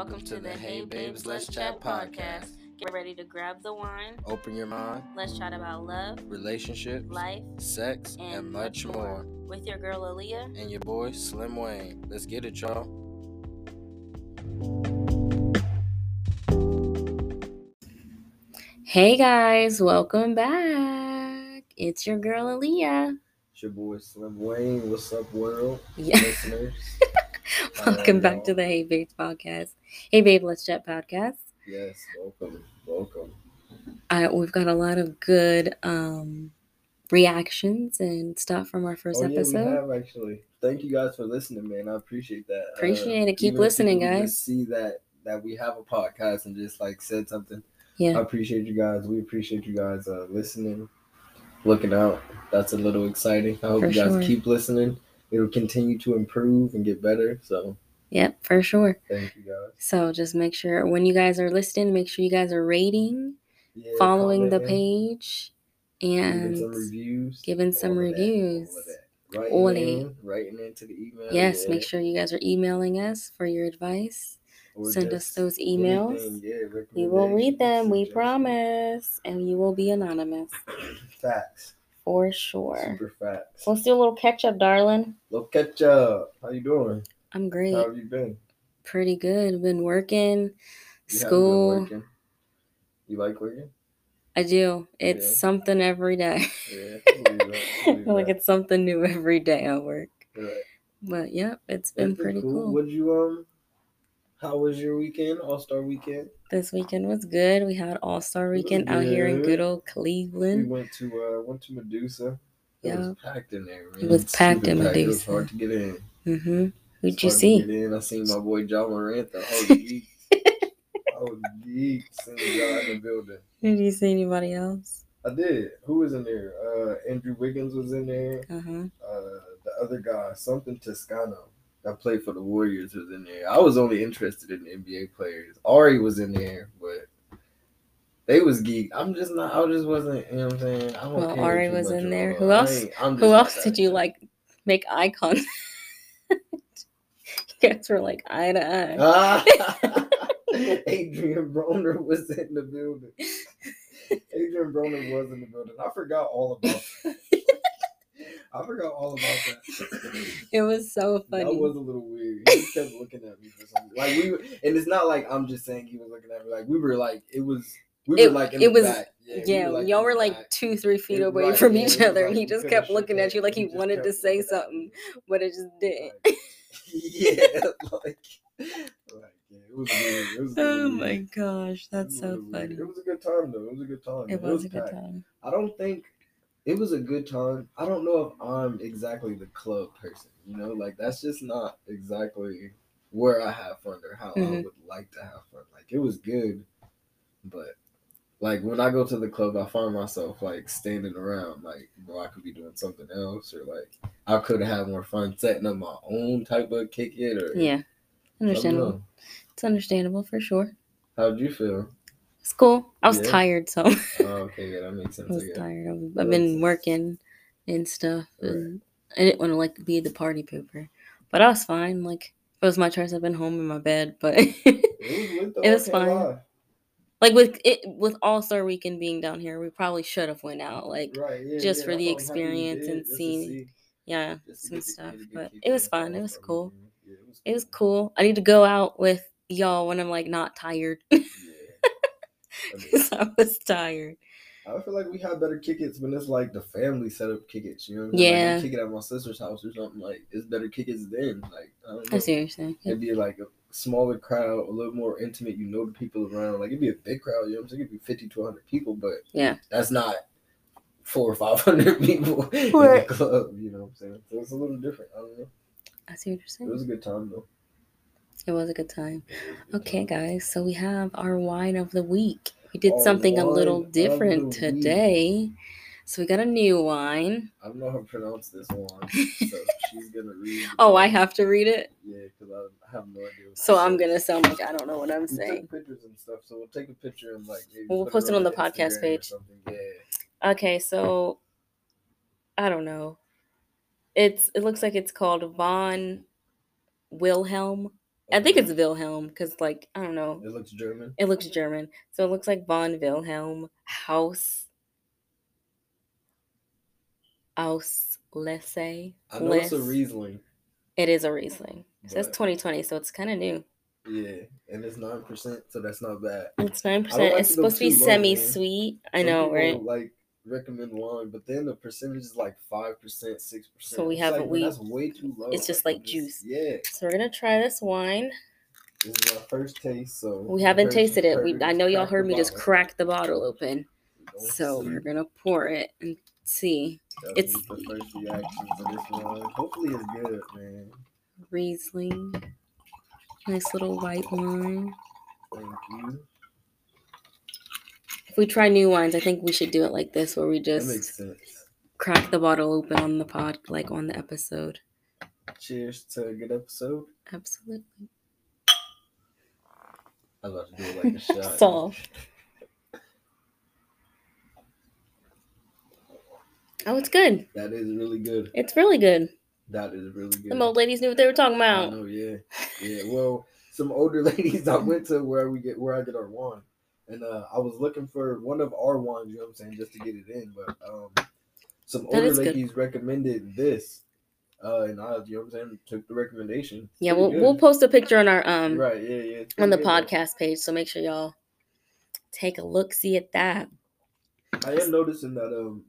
Welcome to the Hey Babes, Let's Chat podcast. Get ready to grab the wine. Open your mind, Let's chat about love, relationships, life, sex, and, and, much more. With your girl Aaliyah. And your boy Slim Wayne. Let's get it, y'all. Hey guys, welcome back. It's your girl Aaliyah. It's your boy Slim Wayne. What's up, world? Yeah. Listeners. welcome back to the Hey Babes podcast. Hey Babe, Let's Chat podcast. Yes, welcome. Welcome. Uh, we've got a lot of good um reactions and stuff from our first oh, Yeah, episode. we have actually. Thank you guys for listening, man. I appreciate that. Uh, Appreciate it. Keep listening, guys. See that that we have a podcast and just like said something. Yeah. I appreciate you guys. We appreciate you guys uh, listening, looking out. That's a little exciting. I hope For you guys sure. keep listening. It'll continue to improve and get better. So Yep, for sure. thank you guys. So just make sure when you guys are listening, make sure you guys are rating, Yeah, following the page, giving and some reviews, giving some all of that, reviews. all that. Writing All in, writing into the email. yes, yeah. make sure you guys are emailing us for your advice. Or Send us those emails. anything, yeah, We will read them, we promise, and you will be anonymous. Facts. For sure. Super facts. Let's do a little catch up, darling. Little catch up. How you doing? I'm great, How have you been? pretty good. I've been working, You school. working? You like working? I do. It's Yeah. something every day. Yeah. Like it's something new every day at work. Right. But yep, it's been That's pretty cool. Would you um? How was your weekend? All Star weekend. This weekend was good. We had All Star Weekend out here in good. old We Cleveland. went to uh went to Medusa. It was packed in there, man. was packed in It was Medusa. hard to get in. Mm-hmm. Who'd you see? in. I seen my boy Ja Morant. I was geek. I was geek in the building. Did you see anybody else? I did. Who was in there? Uh, Andrew Wiggins was in there. Uh huh. Uh, the other guy, something Toscano, that played for the Warriors, was in there. I was only interested in NBA players. Ari was in there, but they was geek. I'm just not. I just wasn't. You know what I'm saying? I don't Well, Ari was in there. Who else- Who else did you like make eye contact? you guys were like eye to eye. Ah! Adrien Broner was in the building. Adrien Broner was in the building. I forgot all about. I forgot all about that. It was so funny. That was a little weird. He kept looking at me for something. Like we, were- and it's not like I'm just saying he was looking at me. Like we were like it was. We It- were like in it the was- back. Yeah, yeah, we y'all were like back. two, three feet It- away right, from yeah, each other, like and he just kept looking at you like he wanted to say something, but it just didn't. Like, yeah, like, like it was weird. It was Oh my weird. gosh, that's so funny. It was a good time though. It was a good time. It was a good time. I don't think it was a good time. I don't know if I'm exactly the club person. You know, like that's just not exactly where I have fun or how I Mhm. would like to have fun. Like it was good, but like when I go to the club, I find myself like standing around. Like, bro, I could be doing something else, or like I could have more fun setting up my own type of kick it. Or Yeah, understandable. It's understandable for sure. How'd you feel? It's cool. I was Yeah. tired, so Oh, okay, yeah, that makes I sense. was I guess. tired. I've, been sense. working and stuff, Right. and I didn't want to like be the party pooper, but I was fine. Like it was my choice, I've been home in my bed, but It was, It was fine. lie. like with it with All Star Weekend being down here, we probably should have went out. Like Right, yeah, just for the experience did, and seeing- see- yeah, just some stuff, but it was fun. It was cool. It was was cool. I need to go out with y'all when I'm like not tired Yeah. I, mean, because I was tired. I feel like we have better kickets when it's like the family set up kickets. You know? Yeah. Like, kick it at my sister's house or something. Like it's better kickets then. Like I don't I know. see what you're saying. It'd be like a smaller crowd, a little more intimate. You know the people around. Like it'd be a big crowd. You know what I'm saying? It'd be fifty to hundred people, but Yeah. that's not four or five hundred people in the club. You know what I'm saying? So it's a little different. I don't know. I see what you're saying. It was a good time though. It was a good time. A good Okay, time. guys, so we have our wine of the week. We did Our something a little different today. So we got a new wine. I don't know how to pronounce this one, so she's gonna read. Oh, I have to read it. Yeah, because I have no idea. So I'm is. gonna sound like I don't know what I'm saying. pictures and stuff, so we'll take a picture and like. We'll post it on the Instagram podcast page. Yeah. Okay, so I don't know. It's it looks like it's called Von Wilhelm I think it's Wilhelm because, like, I don't know. It looks German. It looks German, so it looks like von Wilhelm House. Haus, Auslese. I know it's a Riesling. It is a Riesling. It says but- 2020, so it's kind of new. Yeah, and it's nine percent, so that's not bad. It's nine like percent. It's supposed to be man. semi-sweet. I know, right? Like recommend wine, but then the percentage is like five percent, six percent. So we have- a we- that's way too low. it's just Like, like juice. Yeah, So we're gonna try this wine. this is our first taste, so We haven't tasted it. We. I know y'all heard me just crack the bottle open. So see. we're gonna pour it and see. That it's- the first reaction for this wine. Hopefully, it's good, man. Riesling. Nice little white wine. Thank you. If we try new wines, I think we should do it like this, where we just crack the bottle open on the pod, like on the episode. Cheers to a good episode. Absolutely. I was about to do it like a shot. So. Oh, it's good. That is really good. It's really good. That is really good. Them old ladies knew what they were talking about. know, yeah, yeah. Well, some older ladies I went to where we get where I get our wine, and uh, I was looking for one of our ones, You know what I'm saying, just to get it in. But um, some That older is good. ladies recommended this, uh, and I, you know what I'm saying, took the recommendation. Yeah, we'll good. we'll post a picture on our um right, yeah, yeah, on the good. podcast page, so make sure y'all take a look, see at that. I am noticing that um,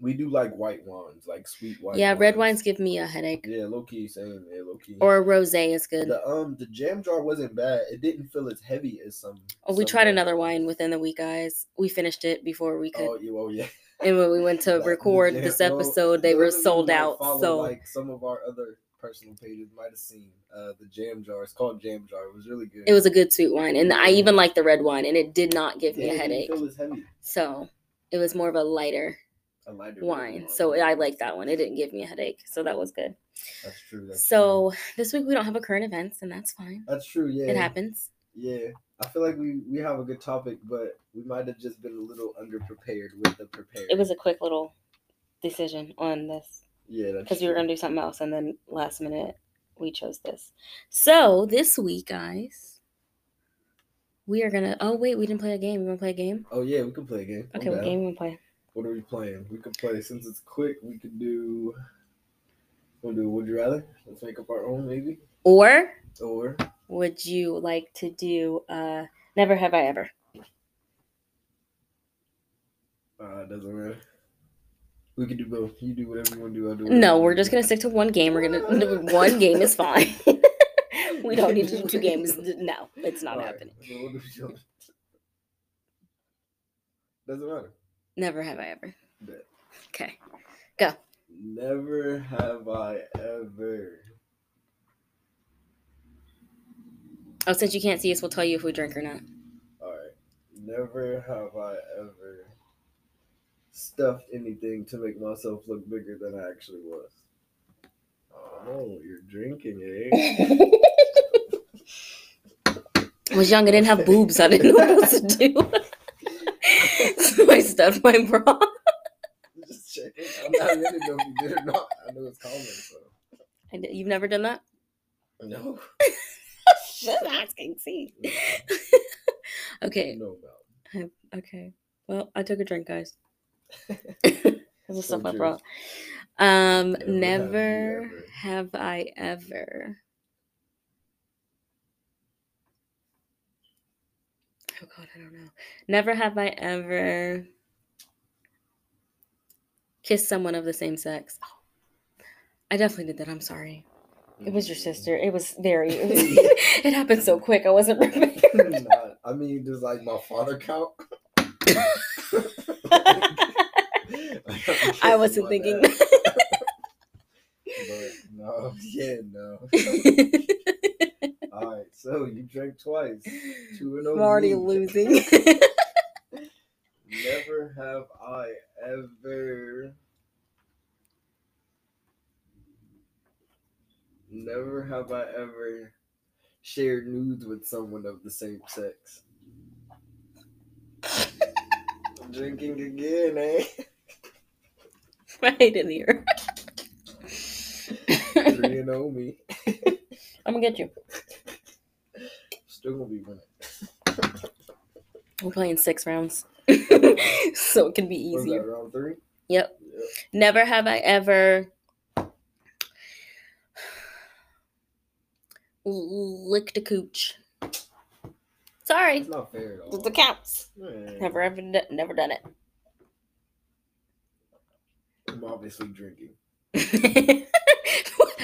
we do like white wines, like sweet white. yeah, red wines give me a headache, Yeah, low key, same. Yeah, low key. or a rosé is good. the um the jam jar wasn't bad. It didn't feel as heavy as some. Oh, we some tried another wine within the week, guys. We finished it before we could. Oh, yeah, yeah. and when we went to Like, record jam- this episode, they were those of you sold out. follow, So like some of our other personal pages might have seen uh the jam jar. It's called jam jar. It was really good. it was a good sweet wine, and I even liked the red wine, and it did not give me a headache. Feel as heavy. So it was more of a lighter A lighter red wine. So I like that one. It didn't give me a headache, so that was good. That's true. That's So true. this week we don't have a current events, and that's fine. that's true. Yeah, It happens. Yeah, I feel like we we have a good topic, but we might have just been a little underprepared with the prepared. It was a quick little decision on this yeah, that's because we were gonna do something else, and then last minute we chose this. So this week, guys, we are gonna. Oh wait, we didn't play a game. We want to play a game? Oh yeah, we can play a game. Okay, what game we wanna play? What are we playing? We could play since it's quick. We could do. We'll do. Would you rather? Let's make up our own, maybe. Or Or would you like to do? uh Never have I ever. uh, it doesn't matter. We could do both. You do whatever you want to do. I'll do. No, we're just gonna stick to one game. We're gonna one game is fine. we don't need to do two games. No, it's not Alright, happening. so what do do? Doesn't matter. Never have I ever. Okay. Go. Never have I ever. Oh, since you can't see us, we'll tell you if we drink or not. All right. Never have I ever stuffed anything to make myself look bigger than I actually was. Oh, you're drinking, eh? I was young. I didn't have boobs. I didn't know what else to do. I stuffed my bra. Just checking. I'm not I didn't know if you did or not. I know it's common, so. I did- You've never done that? No. Just asking. See. okay. No about. Okay. Well, I took a drink, guys. This is So stuff I brought. Um, Never have never ever. have I ever. Oh God, I don't know. Never have I ever kissed someone of the same sex. Oh, I definitely did that. I'm sorry. It was your sister. It was very. It, was, it happened so quick. I wasn't prepared. Not- I mean, does like my father count? I wasn't thinking. But no, yeah, no. All right, so you drank twice. Two and I'm already losing. Never have I ever. Never have I ever shared nudes with someone of the same sex. I'm drinking again, eh? right in here. Three and oh me. I'm gonna get you. still gonna be winning. We're playing six rounds, so it can be What is that, easier. round three? Yep. Yep. Never have I ever licked a cooch. Sorry, It's not fair at all. it counts. Man, Never ever, never done it. I'm obviously drinking.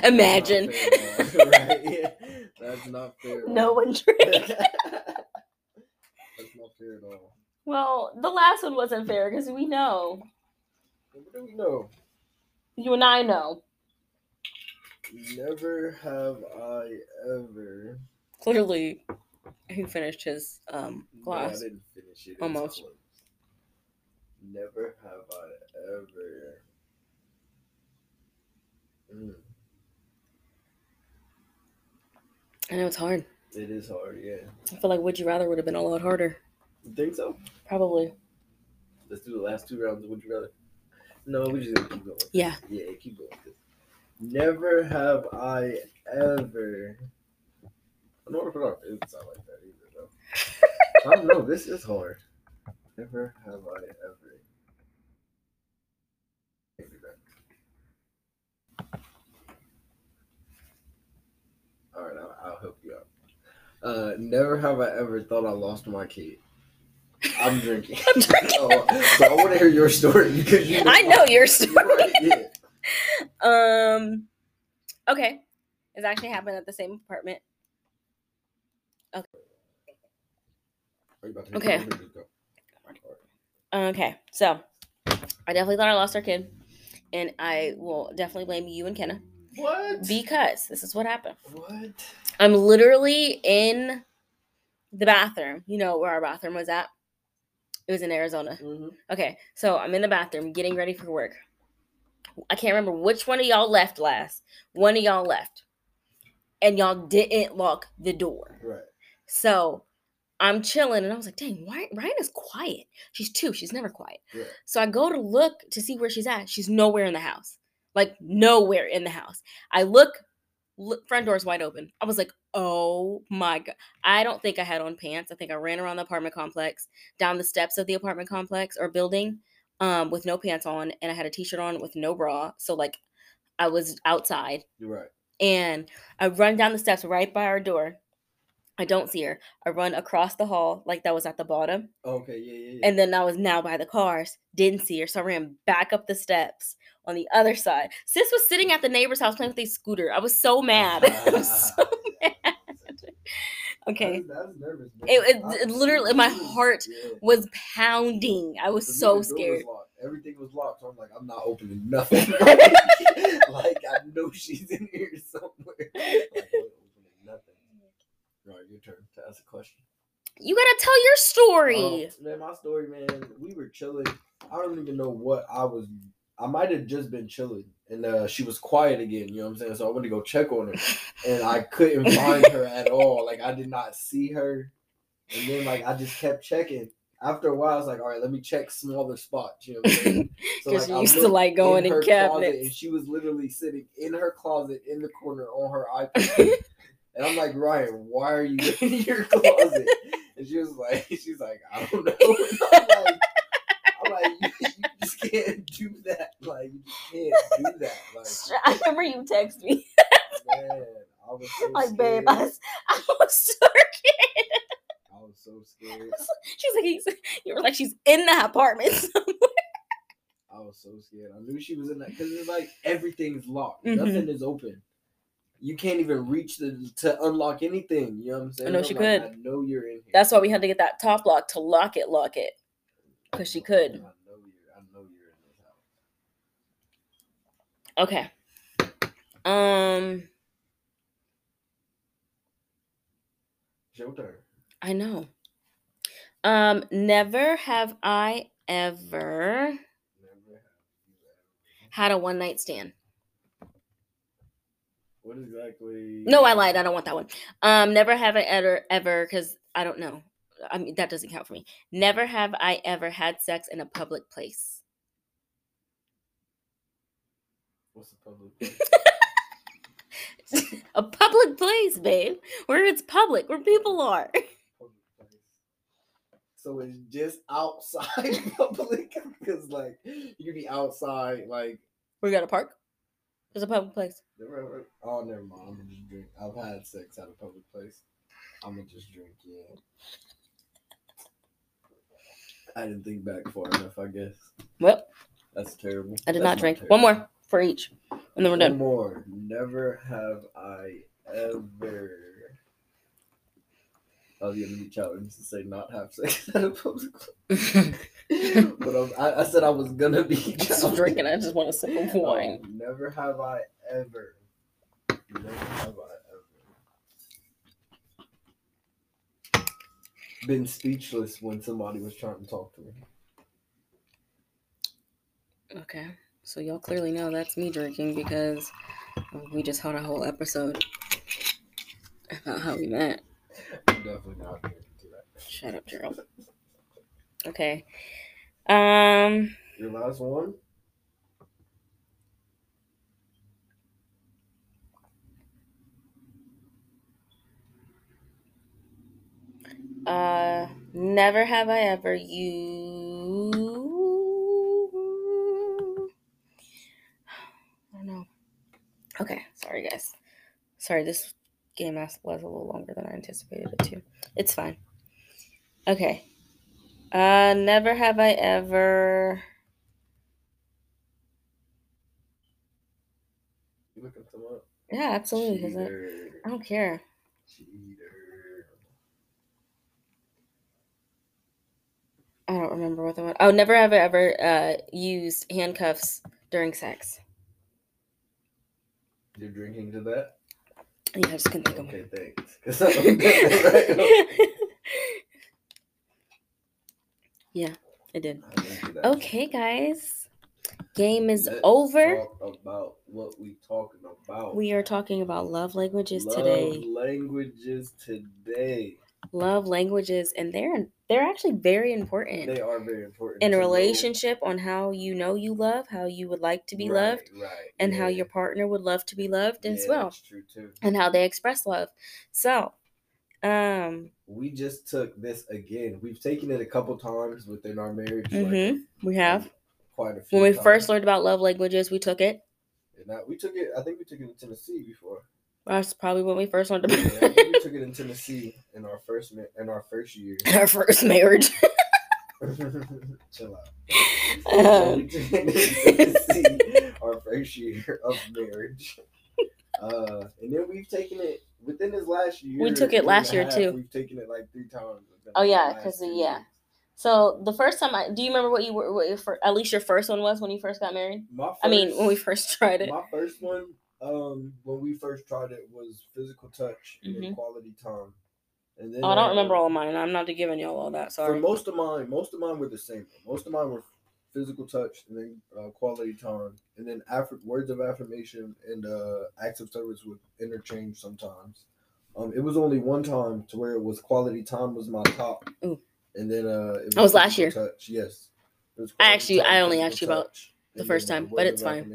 Imagine That's not fair at all. right? Yeah. That's not fair. no one drank. That's not fair at all. Well, the last one wasn't fair because we know. What do we know? You and I know. Never have I ever. Clearly, he finished his um No, I glass. didn't finish it. It Almost. close. Never have I ever. Mm, I know it's hard. it is hard, yeah. I feel like Would You Rather would have been a lot harder. You think so? Probably. Let's do the last two rounds. Would you rather? No, we just gonna keep going. Yeah. Yeah, keep going. Never have I ever. I don't want to put on it sound like that either though. I don't know. This is hard. Never have I ever. Can't do that. All right, I'll, I'll help you out. Uh, never have I ever thought I lost my kid. I'm drinking. I'm drinking. Oh, so I want to hear your story because you. I know your story. Right, yeah. Um. Okay. It's actually happened at the same apartment. Are you about to Okay. hit the number? Just go. Okay. So, I definitely thought I lost our kid, and I will definitely blame you and Kenna What? because this is what happened. what? I'm literally in the bathroom. You know where our bathroom was at? It was in Arizona. Mm-hmm. Okay, so I'm in the bathroom getting ready for work. I can't remember which one of y'all left last. One of y'all left. And y'all didn't lock the door. Right. So I'm chilling and I was like, dang, why Ryan is quiet. She's two, she's never quiet. Yeah. So I go to look to see where she's at. She's nowhere in the house. Like nowhere in the house. I look, look front door's wide open. I was like, oh my god. I don't think I had on pants. I think I ran around the apartment complex, down the steps of the apartment complex or building, um, with no pants on, and I had a t-shirt on with no bra. So like I was outside You're right. and I run down the steps right by our door. I don't see her. I run across the hall like that was at the bottom. Okay. Yeah. Yeah. yeah. And then I was now by the cars. Didn't see her. So I ran back up the steps on the other side. Sis was sitting at the neighbor's house playing with a scooter. I was so mad. I was so mad. Okay. That's, that's nervous. It- it- it literally- my Yeah. heart Was pounding. I was so door was scared. Everything was locked, so I'm like, I'm not opening nothing. like I know she's in here somewhere. Like, I'm opening nothing. All right, your turn to ask a question. You gotta tell your story. Um, man, my story, man. We were chilling. I don't even know what I was. I might have just been chilling, and uh, she was quiet again. You know what I'm saying? So I went to go check on her, and I couldn't find her at all. Like I did not see her, and then like I just kept checking. After a while, I was like, all right, let me check smaller spots. You know what I'm saying? Because you I used to like going in, her closet, cabinets. and she was literally sitting in her closet in the corner on her iPad. And I'm like, Ryan, why are you in your closet? And she was like, she's like, I don't know. And I'm like, I'm like, you, you just can't do that. Like, you just can't do that. Like, I remember you text me man, I was so like, scared. babe, I was, I was so scared. I was so scared. She's like, he's, you were like, she's in the apartment. Somewhere. I was so scared. I knew she was in that because it's like everything's locked. Mhm. Nothing is open. You can't even reach the to unlock anything. You know what I'm saying? know I'm she like, could. I know you're in here. That's why we had to get that top lock to lock it, lock it, because she could. I know you're. I know you're in this house. Okay. Um, your turn. I know. Um, never have I ever Never have ever- had a one night stand. What exactly? No, I lied. I don't want that one. Um, never have I ever ever because I don't know. I mean, that doesn't count for me. Never have I ever had sex in a public place. What's a public? place? a public place, babe, where it's public, where people are. So it's just outside public because like you can be outside like We got a park. There's a public place. never- oh never mind. I'm gonna just drink. I've had sex at a public place. I'm gonna just drink. Yeah. I didn't think back far enough. I guess Well, that's terrible. I did That's not drink. terrible. One more for each, and then we're One done. more. Never have I ever. I was gonna be challenged to say not have sex at a public place. but um, I, I said I was gonna be Just challenged. drinking. I just want a sip of wine. Um, never have I ever. Never have I ever been speechless when somebody was trying to talk to me. Okay, so y'all clearly know that's me drinking because we just had a whole episode about how we met. I'm definitely not to do that. Shut up, Gerald. Okay. Um. Your last one? Uh. Never have I ever you. I don't know. Okay, sorry guys. Sorry, this game was was a little longer than I anticipated it to. It's fine. Okay. Uh, never have I ever. You up? Yeah, absolutely. I, Cheater. I don't care. Cheater. I don't remember what the one. Oh, never have I ever uh used handcuffs during sex. You're drinking to that? Yeah, I just couldn't think of Okay, thanks. 'Cause I don't get it yeah, I did. right. I didn't do that. Okay, guys. Game is Let's over. Talk about what we talking about. We are talking about love languages today. Love today. languages today. Love languages, and they're they're actually very important They are very important in a to know. relationship on how you know you love, how you would like to be Right, loved, right? and how your partner would love to be loved as well, That's true too. and how they express love. So, um, We just took this again. We've taken it a couple times within our marriage. like, mhm, we have. quite a few. When we times. first learned about love languages, we took it. And that- we took it. I think we took it in Tennessee before. That's probably when we first learned Yeah, I about think we took it in Tennessee in our first in our first year. our first marriage. Chill out. Um, took it in Tennessee our first year of marriage. Uh, and then we've taken it within this last year. We took it last year, half, too. We've taken it like three times. Oh, yeah, because yeah. years. so the first time I do you remember what you were what at least your first one was when you first got married? My first, I mean, when we first tried it. My first one, um, when we first tried it, was physical touch and then Mhm. quality time. And then Oh, I don't uh, remember all of mine. I'm not giving y'all all that. Sorry. For most of mine, most of mine were the same. Most of mine were physical touch and then uh, quality time, and then after words of affirmation and uh, acts of service would interchange sometimes. Um, it was only one time to where it was quality time was my top, Ooh. and then uh, it That was last year. Touch. Yes, I actually- I only asked you about the first uh, time, but it's fine.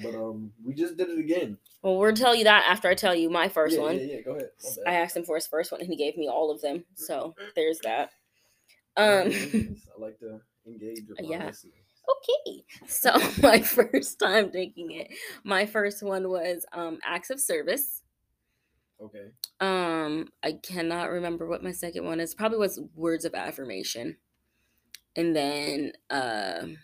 But um, we just did it again. Well, we'll tell you that after I tell you my first yeah, one. Yeah, yeah, go ahead. I asked him for his first one, and he gave me all of them. So there's that. Um. I like to engage with my Yeah. listeners. okay. So my first time taking it, my first one was um acts of service. Okay. Um, I cannot remember what my second one is. Probably was words of affirmation. And then um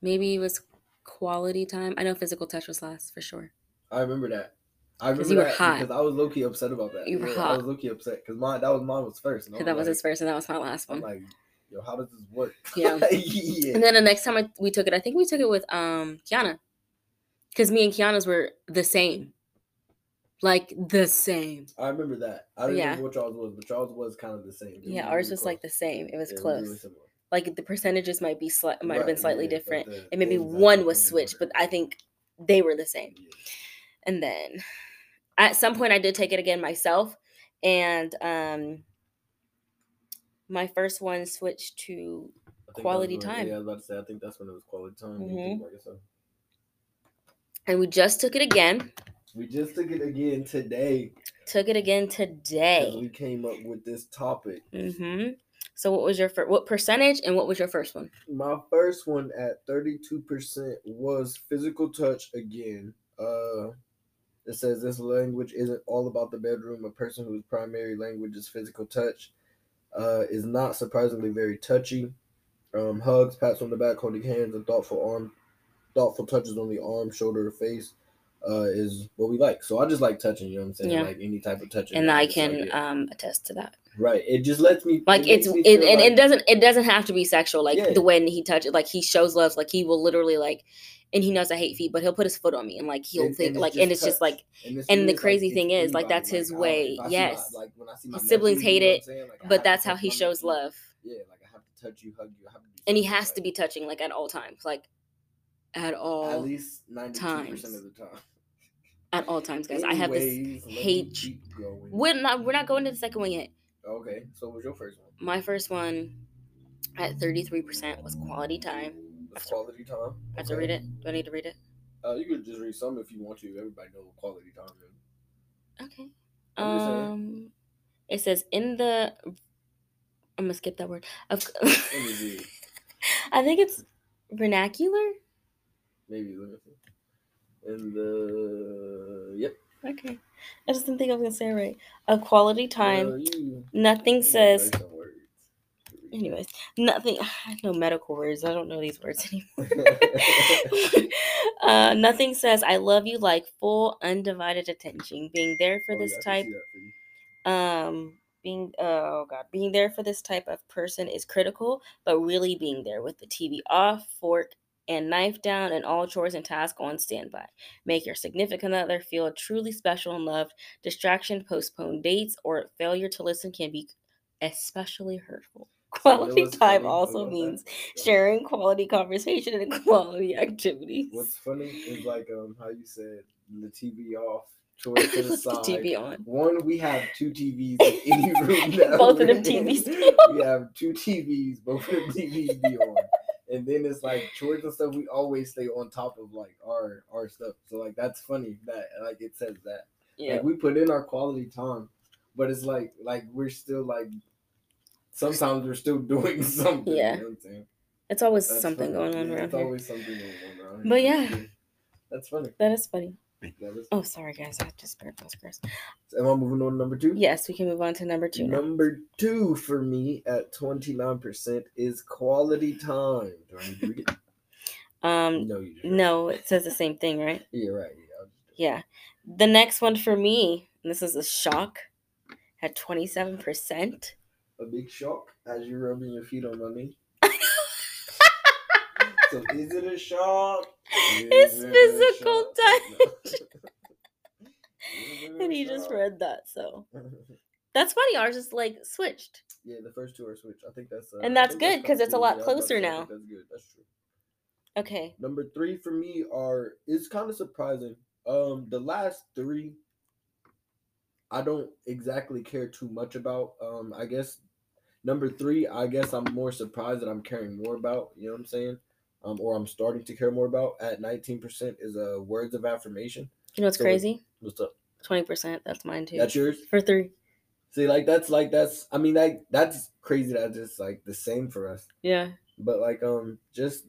maybe it was quality time. I know physical touch was last for sure. I remember that. I remember you were that hot. because I was low key upset about that. You were Yeah, hot. I was low key upset because mine that was mine was first. And I 'Cause that was like, his first and that was my last I'm one. like, yo, how does this work? Yeah. yeah. And then the next time I, we took it, I think we took it with um Kiana. Because me and Kiana's were the same. Like the same. I remember that. I didn't Yeah. remember what y'all's was, but y'all's was kind of the same. It Yeah, really, ours really was like the same. It was Yeah, it close. really like the percentages might be slight might have been slightly different and maybe one was switched but i think they were the same and then at some point i did take it again myself and um my first one switched to I think that was Quality when- time. Yeah, I was about to say. I think that's when it was quality time. when you think about yourself. And we just took it again. We just took it again today. Took it again today. We came up with this topic. Mm-hmm. So what was your first what percentage and what was your first one? My first one at 32% was physical touch again. Uh it says this language isn't all about the bedroom. A person whose primary language is physical touch uh, is not surprisingly very touchy. Um, hugs, pats on the back, holding hands, and thoughtful arm, thoughtful touches on the arm, shoulder, or face uh, is what we like. So I just like touching. You know what I'm saying? Yeah. Like any type of touching. And I just like can um attest to that. right. It just lets me Like makes it's me it, and like- it doesn't it doesn't have to be sexual. Like Yeah. the way he touches like he shows love, like he will literally like and he knows I hate feet, but he'll put his foot on me and like he'll And- think and like and it's just like And, and the is, like, crazy it's thing is, like, that's his way. my- Yes. like when I see my His siblings nephew, hate you know it, I'm saying? Like, I but that's how he shows love. Yeah, like I have to touch you, hug you, I have to And he has to be touching like at all times. Like at all at least ninety two times. percent of the time. at all times, guys. I have this Anyways, hate- we're not we're not going to the second one yet. Okay, so what was your first one? My first one at 33% was quality time. It's quality time. I have to read it. Do I need to read it? Uh, you could just read some if you want to. Everybody knows what quality time is. Okay. I'm just saying. Um, it says in the. I'm gonna skip that word. Of, Let me see. I think it's vernacular. Maybe let me see. In the yep. Okay. I just didn't think I was gonna say it right. A quality time. Well, you, Nothing you says. Anyways, nothing. I know medical words. I don't know these words anymore. uh, nothing says I love you like full undivided attention. Being there for Oh, this yeah, type see that for you. um being oh god being there for this type of person is critical but really being there with the tv off fork and knife down and all chores and tasks on standby. Make your significant other feel truly special and loved. Distraction postpone dates or failure to listen can be especially hurtful. Quality was time also means that. sharing quality conversation and quality activities. What's funny is like um how you said the TV off, chores to the side. tv on One, we have two TVs in any room. That Both of them. TVs. we have two TVs. Both of them TVs be on. And then it's like chores and stuff. We always stay on top of like our our stuff. So like that's funny that like it says that. yeah Like we put in our quality time, but it's like like we're still like sometimes we're still doing something. Yeah. You know what I'm saying? it's always That's something funny. going on around It's here always something going on around But yeah. That's funny. that is funny Oh, sorry, guys. I just burped those gross. Am I moving on to number two? Yes, we can move on to number two. now. Number two for me at 29% is quality time. Do I need to read it? Um, No, you just no, it says the same thing, right? Yeah, right. Yeah. Yeah. The next one for me, and this is a shock, at twenty seven percent. A big shock as you're rubbing your feet on my knee. So is it a shock? It's Is it a physical? Is And he just read that, so that's funny. Ours is like switched. yeah, the first two are switched. I think that's uh, And that's good because it's a lot Yeah, I was about to closer now. That's good. That's true. Okay. Number three for me are is kind of surprising. Um, the last three, I don't exactly care too much about. Um, I guess number three, I guess I'm more surprised that I'm caring more about. You know what I'm saying? Um, or I'm starting to care more about. At 19% is uh words of affirmation. You know what's So- crazy? What's up? Twenty percent. That's mine too. That's yours. for three. See, like that's like that's. I mean, like that's crazy. That it's like the same for us. Yeah. But like um, just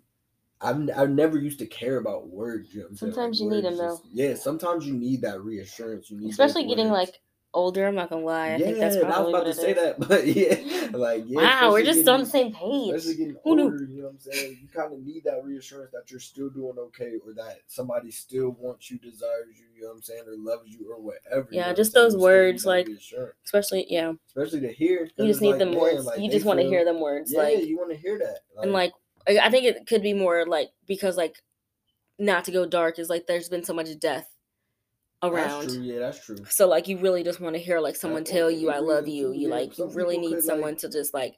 I've I've never used to care about words. You know Like, Sometimes you need them just- Yeah, sometimes you need that reassurance. You need, Especially getting words. like older. I'm not gonna lie. I yeah, think that's and I was about to say is. that, but yeah, like yeah. wow, we're just on the same page. Especially getting Who knew? older, you know what I'm saying? You kind of need that reassurance that you're still doing okay, or that somebody still wants you, desires you, you know what I'm saying, or loves you, or whatever. you Yeah, know just those You words, like, reassurance. Especially yeah. especially to hear. You just need like, them man, words. like, you just want to hear them words. Yeah, like you want to hear that, and like I think it could be more like because like not to go dark is like there's been so much death That's around. true. Yeah, that's true. So like you really just want to hear like someone That- tell you I love you. You yeah, like you really need could, someone like, to just like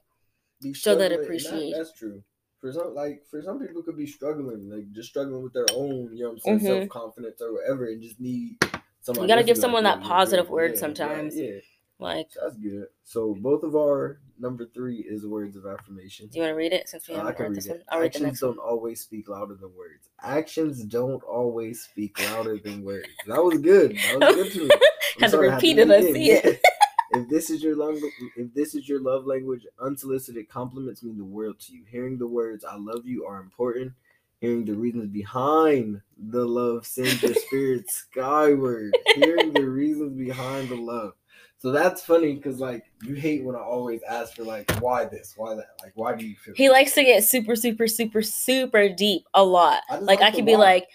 Show that appreciation. appreciate. that's true. For some, like for some people, could be struggling, like just struggling with their own, you know, what I'm saying, Mhm. self confidence or whatever, and just need someone. You gotta give someone "Yeah, that positive word Yeah, yeah, sometimes. Yeah, Like, That's good. So both of our number three is words of affirmation. do you want to read it since we Uh, I can read this it. one? I'll read the Actions one. don't always speak louder than words. Actions don't always speak louder than words. That was good. That was good to me. Had sorry, I repeat it, I see it. if this is your love, if this is your love language, unsolicited compliments mean the world to you. Hearing the words "I love you" are important. Hearing the reasons behind the love sends your spirit skyward. Hearing the reasons behind the love. So that's funny because like you hate when I always ask for like why this, why that, like why do you feel? He likes to get super, super, super, super deep a lot. I just Like I could be like,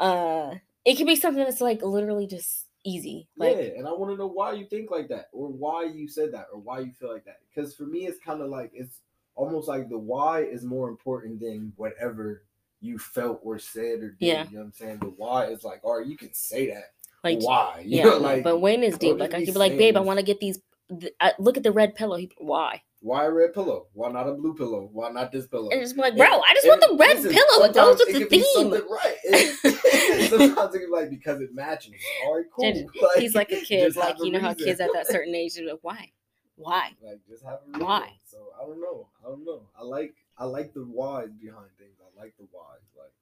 uh, it could be something that's like literally just easy. Like, yeah, and I want to know why you think like that, or why you said that, or why you feel like that. Because for me, it's kind of like it's almost like the why is more important than whatever you felt or said or did. Yeah. You know what I'm saying? The why is like, all right, you can say that. Like why? You yeah. know, like but Wayne is deep. Like I be could be like, babe, I want to get these. Th- I, look at the red pillow. He, why? why a red pillow? Why not a blue pillow? Why not this pillow? And just be like, And- bro, I just and want the red listen, pillow. It goes with the theme. right. It- sometimes it can like because it matches. All right, cool. Like, He's like a kid. Like you know how kids at that certain age are like, why? Why? Like just have a reason. Why? So I don't know. I don't know. I like I like the whys behind things. I like the whys, like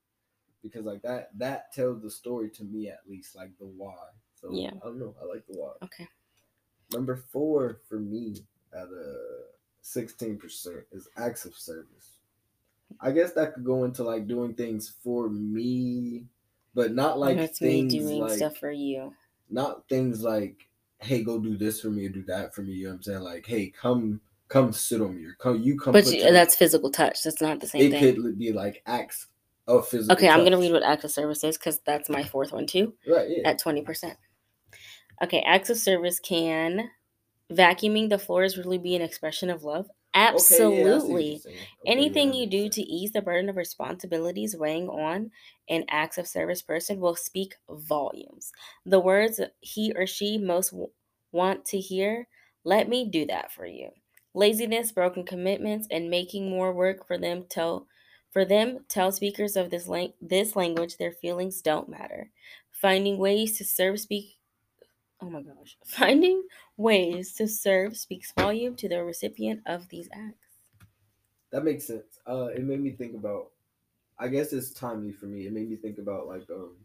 because like that that tells the story to me at least, like the why. So Yeah. I don't know. I like the why. Okay. Number four for me at a sixteen percent is acts of service. I guess that could go into like doing things for me, but not like That's me things doing like stuff for you. not things like, hey, go do this for me or do that for me. You know what I'm saying? Like, hey, come come sit on me or come you come. But you, that's physical touch. That's not the same it thing. could be like acts physical. Okay, I'm gonna read what acts of service is because that's my fourth one too. Right. Yeah. At twenty percent. Okay, acts of service can vacuuming the floors really be an expression of love? Okay, yeah, I see what you're Absolutely. Okay, Anything yeah, you do to ease the burden of responsibilities weighing on an acts of service person will speak volumes. The words he or she most w- want to hear, let me do that for you. Laziness, broken commitments, and making more work for them tell for them tell speakers of this lang- this language their feelings don't matter. Finding ways to serve speak Oh my gosh. Finding ways to serve speaks volume to the recipient of these acts. That makes sense. Uh, it made me think about. I guess it's timely for me. It made me think about like um,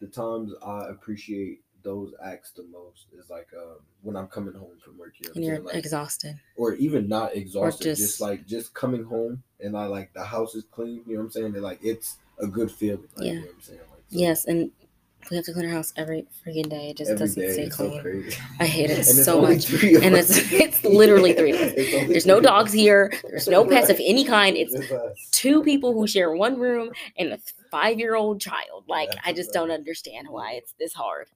the times I appreciate those acts the most is like um when I'm coming home from work. You know And you're? Like, exhausted. or even not exhausted, just, just- like just coming home and I like the house is clean. You know what I'm saying? And like it's a good feeling. Like, Yeah. You know what I'm saying? Like, so Yes, and we have to clean our house every freaking day. It just every doesn't day, stay clean. so. I hate it so much. And it's- it's literally three of us. There's no dogs here. There's no pets of any kind. It's us. two people who share one room and a five year old child. Like, That's I just don't understand why it's this hard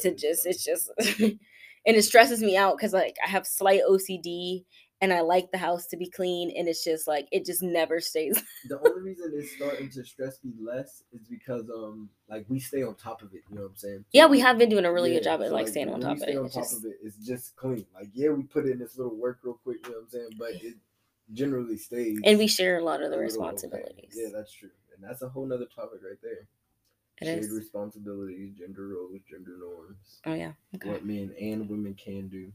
to just, it's just, and it stresses me out because, like, I have slight OCD and I like the house to be clean. And it's just like, it just never stays. the only reason it's starting to stress me less is because um like we stay on top of it. You know what I'm saying? Yeah, we have been doing a really good Yeah, job at so, like staying on top of it. on top just, of it, it's just clean. Like yeah, we put in this little work real quick. You know what I'm saying? But it generally stays. and we share a lot of the responsibilities. Yeah, that's true, and that's a whole nother topic right there. It Shared is. responsibilities, gender roles, gender norms, Oh yeah. Okay. what men and women can do.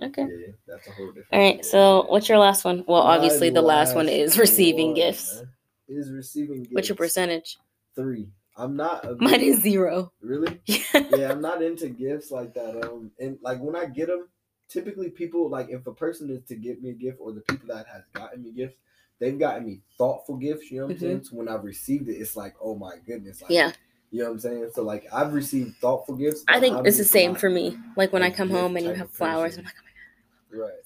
Okay. Yeah, that's a whole different. All right. story, So, what's your last one? Well, My obviously, the last one is receiving one, gifts. Is receiving gifts. What's your percentage? Three. I'm not. A Mine is zero. really. yeah, I'm not into gifts like that. Um, and like when I get them, typically people like if a person is to give me a gift or the people that has gotten me gifts, they've gotten me thoughtful gifts. You know what I'm saying? So when I've received it, it's like, oh my goodness. Like, Mm-hmm. yeah. You know what I'm saying? So like I've received thoughtful gifts. I think it's the same for me. Like when I come home and you have flowers, person. I'm like, oh my god. Right.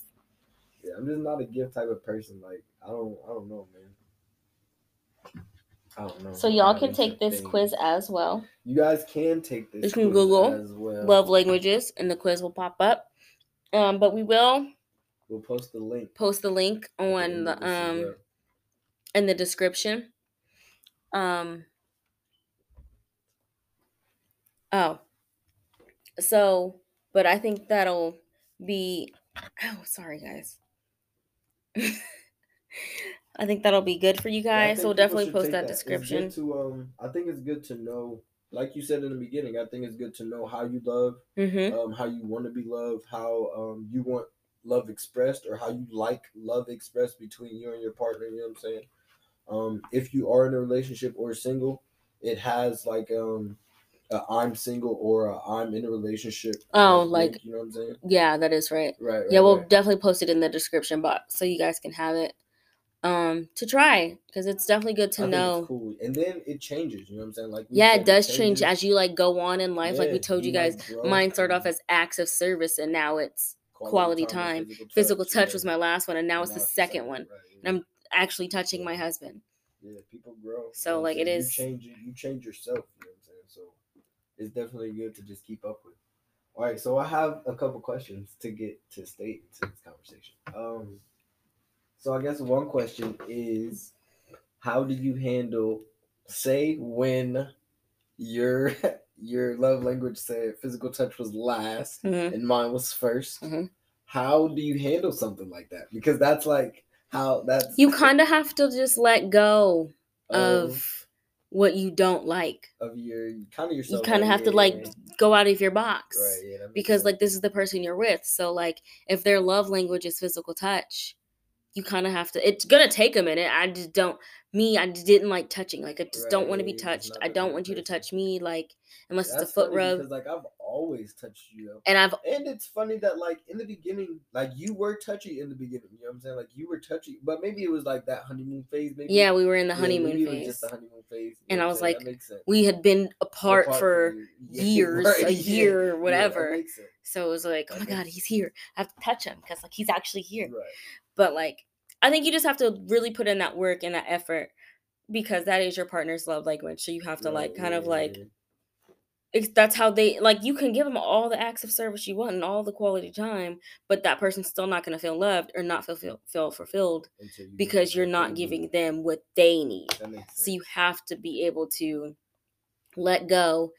Yeah, I'm just not a gift type of person. Like I don't, I don't know, man. I don't know. So y'all can take this things. quiz as well. You guys can take this. You can quiz Google as well. Love languages, and the quiz will pop up. Um, but we will We'll post the link post the link at the on the um in the description. Um. Oh. So, but I think that'll be. Oh, sorry, guys. I think that'll be good for you Yeah, I guys. think so people definitely should post take that It's good description. to um, I think it's good to know like you said in the beginning, I think it's good to know how you love, Mm-hmm. um, how you want to be loved, how um you want love expressed, or how you like love expressed between you and your partner. You know what I'm saying? Um, if you are in a relationship or single, it has like um, a I'm single or a I'm in a relationship. Oh, link, like- you know what I'm saying? Yeah, that is right. Right. right Yeah, we'll right. definitely post it in the description box so you guys can have it um to try because it's definitely good to I it's know. cool. And then it changes. You know what I'm saying? Like Yeah, it does change as you like go on in life. like we told you guys, grow mine started off as acts of service and now it's quality and time. physical touch was yeah. my last one and now And it's the second one. right, yeah. And I'm actually touching my husband. Yeah, people grow. So, you know like, it is- You change. You change yourself. You know what I'm saying? So it's definitely good to just keep up with. All right, so I have a couple questions to get to state into this conversation. Um, so I guess one question is, how do you handle, say, when your your love language said physical touch was last Mhm. and mine was 1st Mhm. How do you handle something like that? Because that's like how that's You kind of have to just let go of what you don't like. of your kind of yourself. You kind of have to like yeah, go out of your box. right, yeah, because sense. like this is the person you're with so like if their love language is physical touch you kind of have to it's gonna take a minute i just don't me i didn't like touching like i just don't want to be touched i don't want you to touch me like unless That's it's a foot rub because like I've always touched you and i've And it's funny that like in the beginning, like you were touchy in the beginning. You know what I'm saying? Like you were touchy, but maybe it was like that honeymoon phase. Maybe yeah we were in the Yeah, honeymoon was phase just the honeymoon phase. And know I was like, That makes sense. we had been apart, Apart for yeah, years right, a year yeah, whatever so it was like oh my god he's here i have to touch him because like he's actually here Right. but like i think you just have to really put in that work and that effort because that is your partner's love language so you have to like kind of like that's how they like you can give them all the acts of service you want and all the quality time but that person's still not going to feel loved or not feel, feel feel fulfilled you because you're not giving them what they need. That makes sense. so you have to be able to let go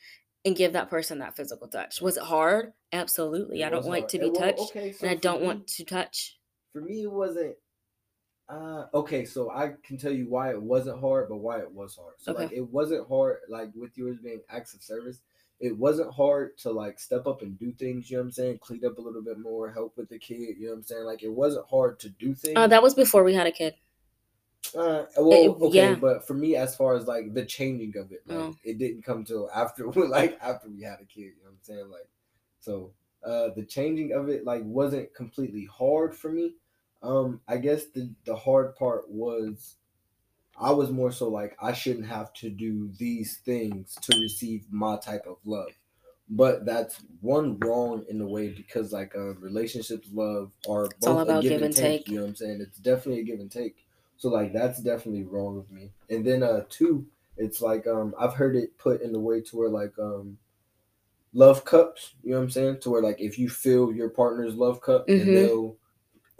and give that person that physical touch. Was it hard? Absolutely. It i don't like hard. to Eh, be well, touched okay, so and i don't me- want to touch. for me it wasn't uh okay so i can tell you why it wasn't hard but why it was hard so like Okay. it wasn't hard like with yours being acts of service it wasn't hard to like step up and do things you know what i'm saying clean up a little bit more help with the kid you know what i'm saying like it wasn't hard to do things oh that was before we had a kid uh, well, It- okay, yeah. but for me, as far as like the changing of it, like Oh. it didn't come till after, like after we had a kid. You know what I'm saying? Like, so uh, the changing of it like wasn't completely hard for me. Um, I guess the the hard part was, I was more so like I shouldn't have to do these things to receive my type of love. But that's one wrong in a way because like uh, relationships, love are both all a about give, give and and take, take. You know what I'm saying? It's definitely a give and take. So like that's definitely wrong with me. And then uh two, it's like um I've heard it put in the way to where like um love cups, you know what I'm saying? To where like if you fill your partner's love cup, Mhm. then they'll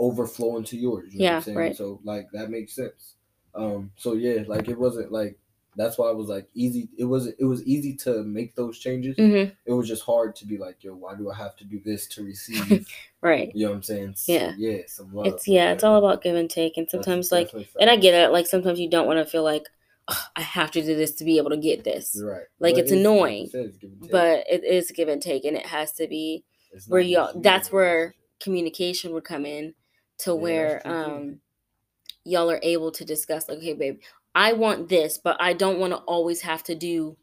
overflow into yours. You know what Yeah, I'm saying? right. So like that makes sense. Um so yeah, like it wasn't like that's why it was like easy it was it was easy to make those changes. hmm It was just hard to be like, yo, why do I have to do this to receive right you know what I'm saying? So, Yeah. yeah, some love. it's yeah it's all about give and take and That's sometimes like and i get it like sometimes you don't want to feel like "Ugh, i have to do this to be able to get this right. Like, But it's you annoying, it's take. but it is give and take and it has to be where y'all that's where communication would come in to Yeah, where that's true, too. um y'all are able to discuss like okay babe i want this but i don't want to always have to do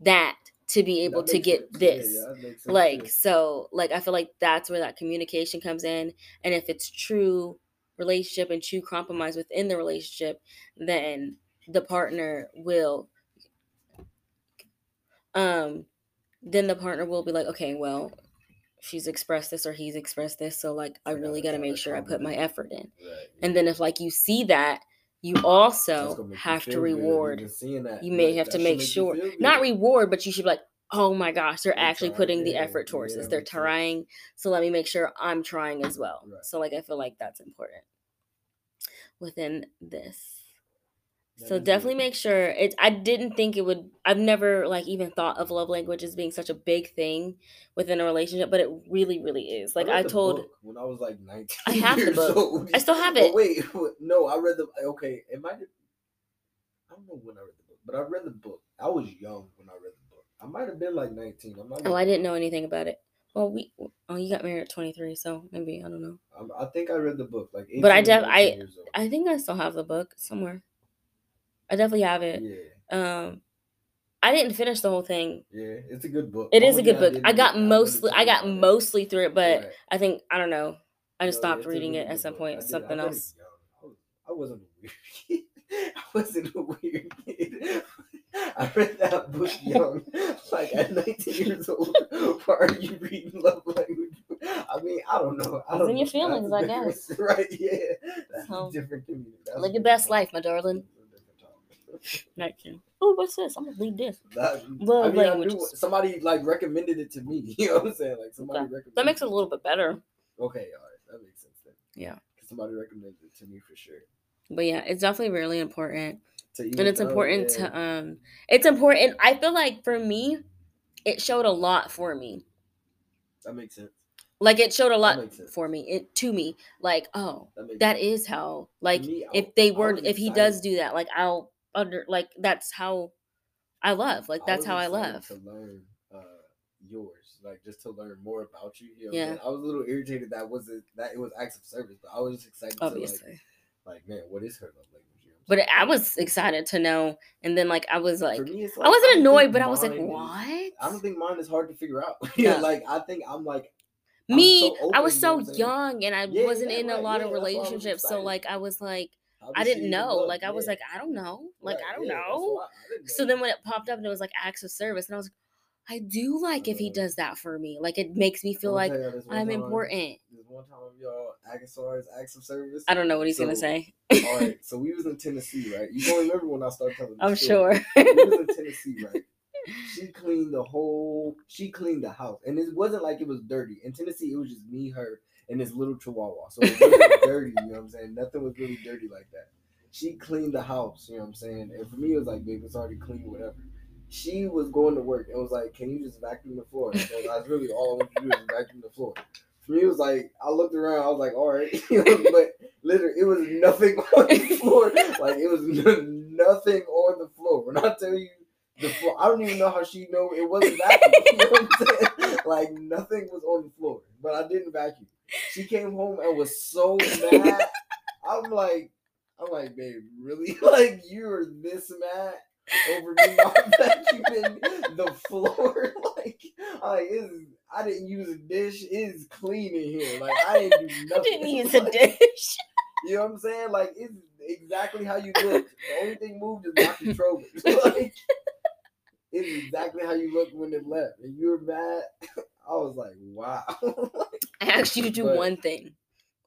that to be able to get sense. This yeah, sense, like too. so like i feel like that's where that communication comes in and if it's true relationship and true compromise within the relationship then the partner will um then the partner will be like okay well she's expressed this or he's expressed this so like i really got to make sure i put my effort in. And then if like you see that you also have to reward. you may have to make sure not reward but you should be like oh my gosh they're actually putting the effort towards this. they're trying so let me make sure i'm trying as well. So like i feel like that's important within this That so is definitely make sure it i didn't think it would i've never like even thought of love language as being such a big thing within a relationship but it really really is like read i the told book when I was like 19. I have the years book. old. I still have it. wait, wait, no, I read the. Okay, it might. have- I don't know when I read the book, but I read the book. I was young when I read the book. I might have been like 19. I'm not Oh, I even- didn't know anything about it. Well, we oh you got married at 23, so maybe I don't know. I'm- I think I read the book like. 18 But I or def- 19 I- years old. I think I still have the book somewhere. I definitely have it. Yeah, Um, I didn't finish the whole thing. yeah, it's a good book. It is a good book. I got mostly I got mostly through it, but Right. I think I don't know. I just stopped reading it at some point. I did- I Something it else. young. I was- I wasn't a weird kid. I wasn't a weird kid. I read that book young, like at 19 years old. Why are you reading love language? I mean, I don't know. I don't in your feelings, I guess. Right? Yeah. That's So, a different community. That's Live your best life, my darling. Next. Oh, what's this? I'm gonna leave this. That, Love I mean, knew somebody like recommended it to me. You know what I'm saying? Like somebody Okay. recommended. That makes it a little bit better. Okay, all right, that makes sense then. Yeah. somebody recommended it to me for sure. But yeah, it's definitely really important. To and it's know, important yeah. to um it's important i feel like for me it showed a lot for me That makes sense. like it showed a lot for me it to me like oh That that is how like me, if they were if he does do that like i'll under like that's how i love like that's was how i love to learn uh, yours, like just to learn more about you. you know Yeah. saying? I was a little irritated that wasn't that it was acts of service, but I was just excited obviously to like, like man, what is her love language? You know but saying? i was excited to know and then like i was like me, it's i wasn't don't annoyed but i was like mine is- what I don't think mine is hard to figure out. Yeah. like I think I'm like me so i open, was you know so what I'm saying? young and i Yeah, wasn't yeah, in a lot yeah, of I was relationships so like i was like I didn't know. look? Like I was Yeah. like, I don't know. Like Right, I don't yeah, know. why I didn't So then when it popped up and it was like acts of service, and I was like, I do like if he Uh, does that for me. Like it makes me feel like tell y'all this one I'm time- important. This one time, y'all, Agassar's acts of service. I don't know what he's gonna say. All right, so we was in Tennessee, right? You gonna remember when I started telling. I'm sure. we was in Tennessee, right? She cleaned the whole. She cleaned the house, and it wasn't like it was dirty. In Tennessee, it was just me, her, and this little Chihuahua. So it wasn't dirty. You know what I'm saying? Nothing was really dirty like that. She cleaned the house. You know what I'm saying? And for me, it was like, babe, it's already clean, whatever. She was going to work and was like, "Can you just vacuum the floor?" So that's really all I want to do is vacuum the floor. For me, it was like I looked around. I was like, "All right," you know, but literally, it was nothing on the floor. Like it was nothing on the floor. When I tell you the floor, I don't even know how she know it wasn't vacuum. you know? Like nothing was on the floor, but I didn't vacuum. She came home and was so mad. I'm like, I'm like, babe, really? Like you're this mad over me not vacuuming the floor? like, like it's, I didn't use a dish. It's clean in here. Like I didn't do I nothing. didn't use a dish. you know what I'm saying? Like it's exactly how you look. The only thing moved is my controller. like it's exactly how you look when it left. And you were mad. I was like, wow. I asked you to do But- one thing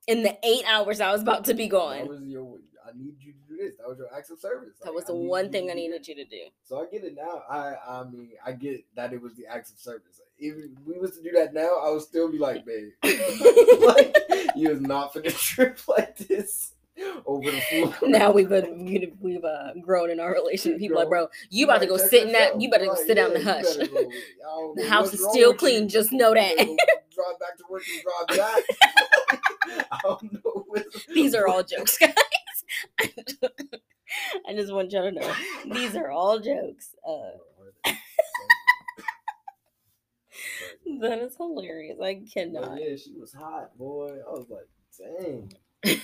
in the eight hours I was about to be that gone. was your I need you to do this. That was your acts of service. That Like, was the one thing I needed you to do. So I get it now. I I mean I get that it was the acts of service. If we was to do that now, I would still be like, babe, like you is not for the trip like this over the floor. Now we've been, we've, uh, grown in our relationship. People like, bro, you about to go sit in that. You better go sit down in the hush. better go- I don't The house is still clean, just know that. drive back to work and drive back. I don't know. These are all jokes, guys. I just want y'all to know these are all jokes. Uh, that is hilarious. I cannot. yeah, she was hot, boy. I was like, dang.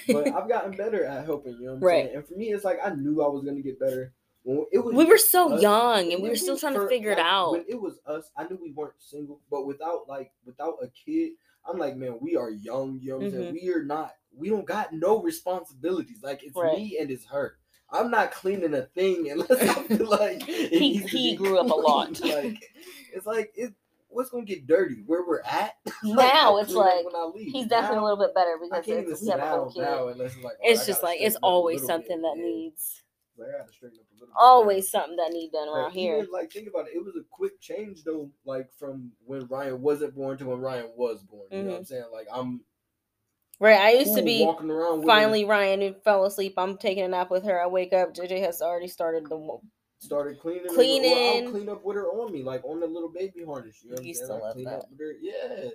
But I've gotten better at helping, you know Right. saying? And for me, it's like I knew I was gonna get better. When it was We were so us- young and we were still trying to figure it out. When it was us, I knew we weren't single, but without like without a kid, I'm like, man, we are young, you know what I'm saying? We are not we don't got no responsibilities. Like it's Mm-hmm. Right. me and it's her. I'm not cleaning a thing unless I feel like He- he grew up a lot. Like it's like it what's gonna get dirty? Where we're at? Like, Now it's like when I leave. He's definitely a little bit better because it's, we have a whole kid. now it's like oh, It's just like it's straighten up a always something bit. that needs Like, I gotta straighten up a little bit. always something that need done around here. Even, like think about it, it was a quick change though, like from when Ryan wasn't born to when Ryan was born. You know what I'm mm. saying? Like I'm Right. I used to be walking around finally Ryan fell asleep. I'm taking a nap with her. I wake up. JJ has already started the. Her, started cleaning, and- or Cleaning. I'll clean up with her on me, like on the little baby harness. You know Used to I love clean that. up with her. Yeah.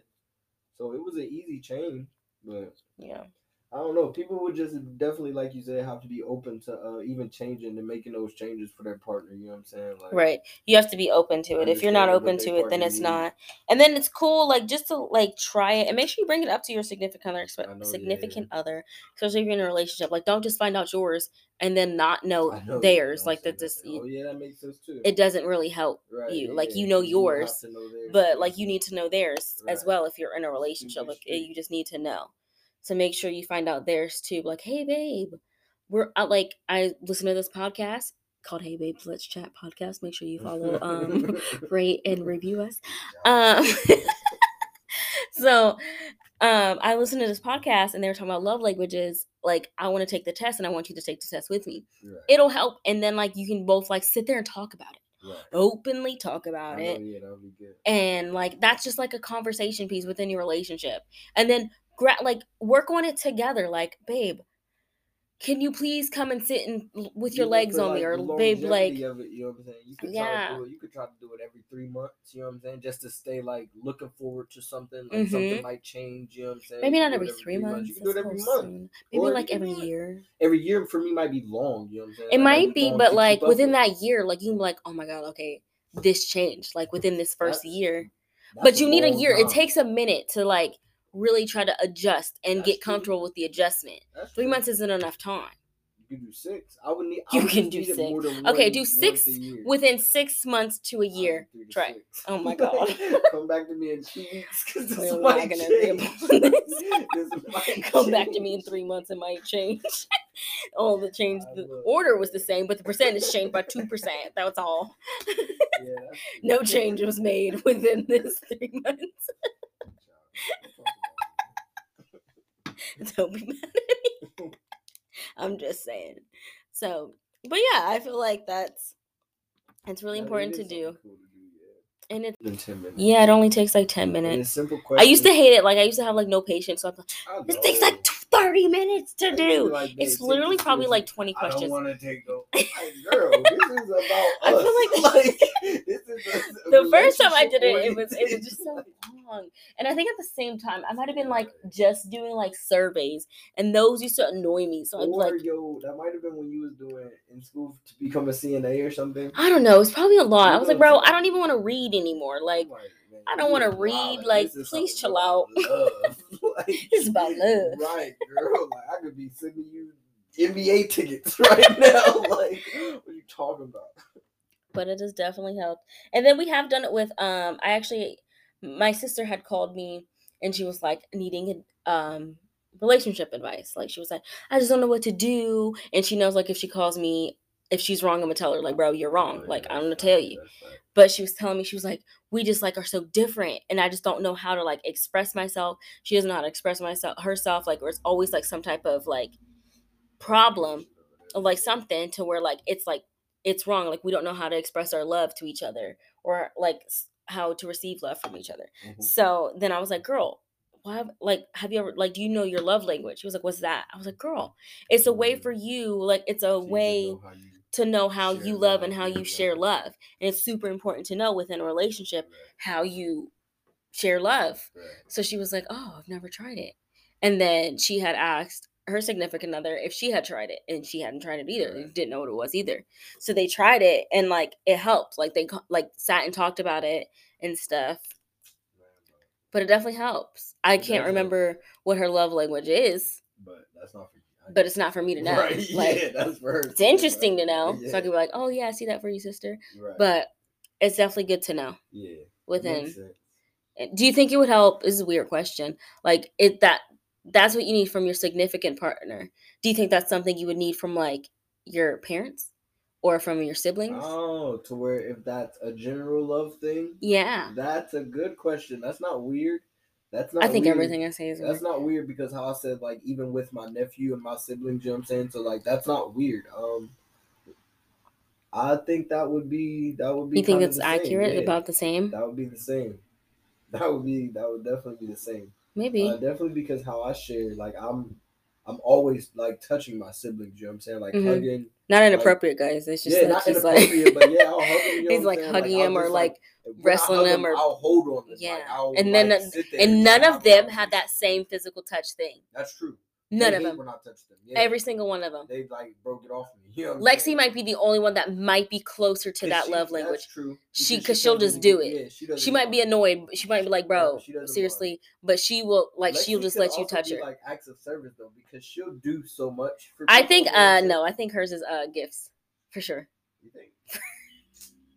So it was an easy change, but Yeah. I don't know. People would just definitely, like you said, have to be open to uh, even changing and making those changes for their partner. You know what I'm saying? Like, Right. You have to be open to it. If you're not open to it, then it's needs. not. And then it's cool, like just to like try it and make sure you bring it up to your significant other, know, yeah. significant other, especially if you're in a relationship. Like, don't just find out yours and then not know, know, theirs. yeah, Like that, just Oh yeah, that makes sense too. it doesn't really help Right, you. Like you know yours, to know but like you need to know theirs as well if you're in a relationship. Like you just need to know. So make sure you find out theirs too. Like, hey babe, we're like I listen to this podcast called Hey Babes Let's Chat podcast. Make sure you follow, um, rate and review us. Um, so um, I listened to this podcast and they were talking about love languages. Like, I want to take the test and I want you to take the test with me. Right, It'll help, and then like you can both like sit there and talk about it, right. openly talk about I it, know, yeah, that would be good. and like that's just like a conversation piece within your relationship and then gra- like work on it together like babe can you please come and sit and with your Even legs on me or babe like it, you know what I'm saying? You could try Yeah. to do it. You could try to do it every three months. You know what I'm saying? Just to stay like looking forward to something. Like Mhm. something might change. You know what I'm saying? maybe not do every three months You can do it every month. soon. maybe Or like you every year Every year for me might be long. You know what I'm saying? it That might be but like within with. that year like you can be like oh my god okay this changed like within this first That's- year That's but you need a year it takes a minute to like really try to adjust and That's get true. comfortable with the adjustment That's three true. months isn't enough time You can do six. I would need. You would can do six. Okay, one- do six within six months to a year to try six. Oh my God. Come back to me in two weeks because this We're might gonna change. to- This might come back to me in three months it might change all the change the order was the same but the percentage changed by 2% that was all Yeah, no change was made within this three months don't be mad at me. I'm just saying. So but yeah i feel like that's it's really That important to do. cool to do, yeah. and it In 10 minutes. yeah it only takes like 10 And minutes. it's simple i used to hate it. Like i used to have like no patience so i'm like this takes like t- 30 minutes to do like, it's literally probably seriously." like 20 questions. I want to take. Like, girl, this is about us. I feel like- this is the first time I did it, it was it was just so long. And I think at the same time, I might have been like just doing like surveys, and those used to annoy me. So Or like, yo, that might have been when you was doing in school to become a CNA or something. I don't know, it's probably a lot. I was like, bro, I don't even want to read anymore. Oh like, I'm man, I don't wanna read, like, please chill out. Like, It's about love. Right, girl. Like I could be sending you NBA tickets right now. like, what are you talking about? but it has definitely helped. And then we have done it with um, I actually, my sister had called me, and she was like needing um relationship advice. Like she was like, I just don't know what to do, and she knows like if she calls me. If she's wrong, I'm gonna tell her like, bro, you're wrong. Oh, like I'm gonna tell you. But she was telling me she was like we just like are so different and i just don't know how to like express myself she doesn't know how to express myself herself like or it's always like some type of like problem or like something to where like it's like it's wrong like we don't know how to express our love to each other or like how to receive love from each other Mhm. so then i was like girl why like have you ever like do you know your love language she was like what's that i was like girl it's a way Mm. for you like it's a way know how you- to know how share you love and how you share yeah. love. And it's super important to know within a relationship Right, how you share love. right. So she was like, Oh, I've never tried it. And then she had asked her significant other if she had tried it and she hadn't tried it either. Right. didn't know what it was either. So they tried it and like it helped. Like they like sat and talked about it and stuff. But it definitely helps. I can't remember what her love language is, But that's not for but it's not for me to know. Right, Like yeah, that's for it's interesting right, to know. Yeah, So I could be like, Oh yeah, I see that for you, sister. right. But it's definitely good to know. yeah, within. Eh, do you think it would help this is a weird question like it that that's what you need from your significant partner do you think that's something you would need from like your parents or from your siblings Oh, to where if that's a general love thing, yeah that's a good question. That's not weird. That's not. i think weird. everything i say is That's weird. not weird because how I said like even with my nephew and my siblings, you know what I'm saying? So like that's not weird. Um I think that would be that would be you think it's accurate yeah. about the same that would be the same. That would be that would definitely be the same. maybe Uh, definitely because how I share, like I'm I'm always like touching my siblings, you know what I'm saying? Like Mhm. hugging. Not like- inappropriate guys it's just yeah, like like but yeah, I'll hug him. You know he's like saying? hugging I'll him or like wrestling him or- I'll hold on them. Yeah. Like, I'll, and then like, sit there and and none of them have that same physical touch thing That's true. None They of them. When I touch them. Yeah. Every single one of them. They like broke it off me. You know Lexi saying? might be the only one that might be closer to that she- love that's language. true. She- because 'cause she'll just do it. Yeah, she, She might be annoyed. She might be like, bro, she doesn't mind. seriously. But she will like she'll just let you touch her. Like acts of service though, because she'll do so much. For I think you know what uh no, I think hers is uh gifts for sure. You think?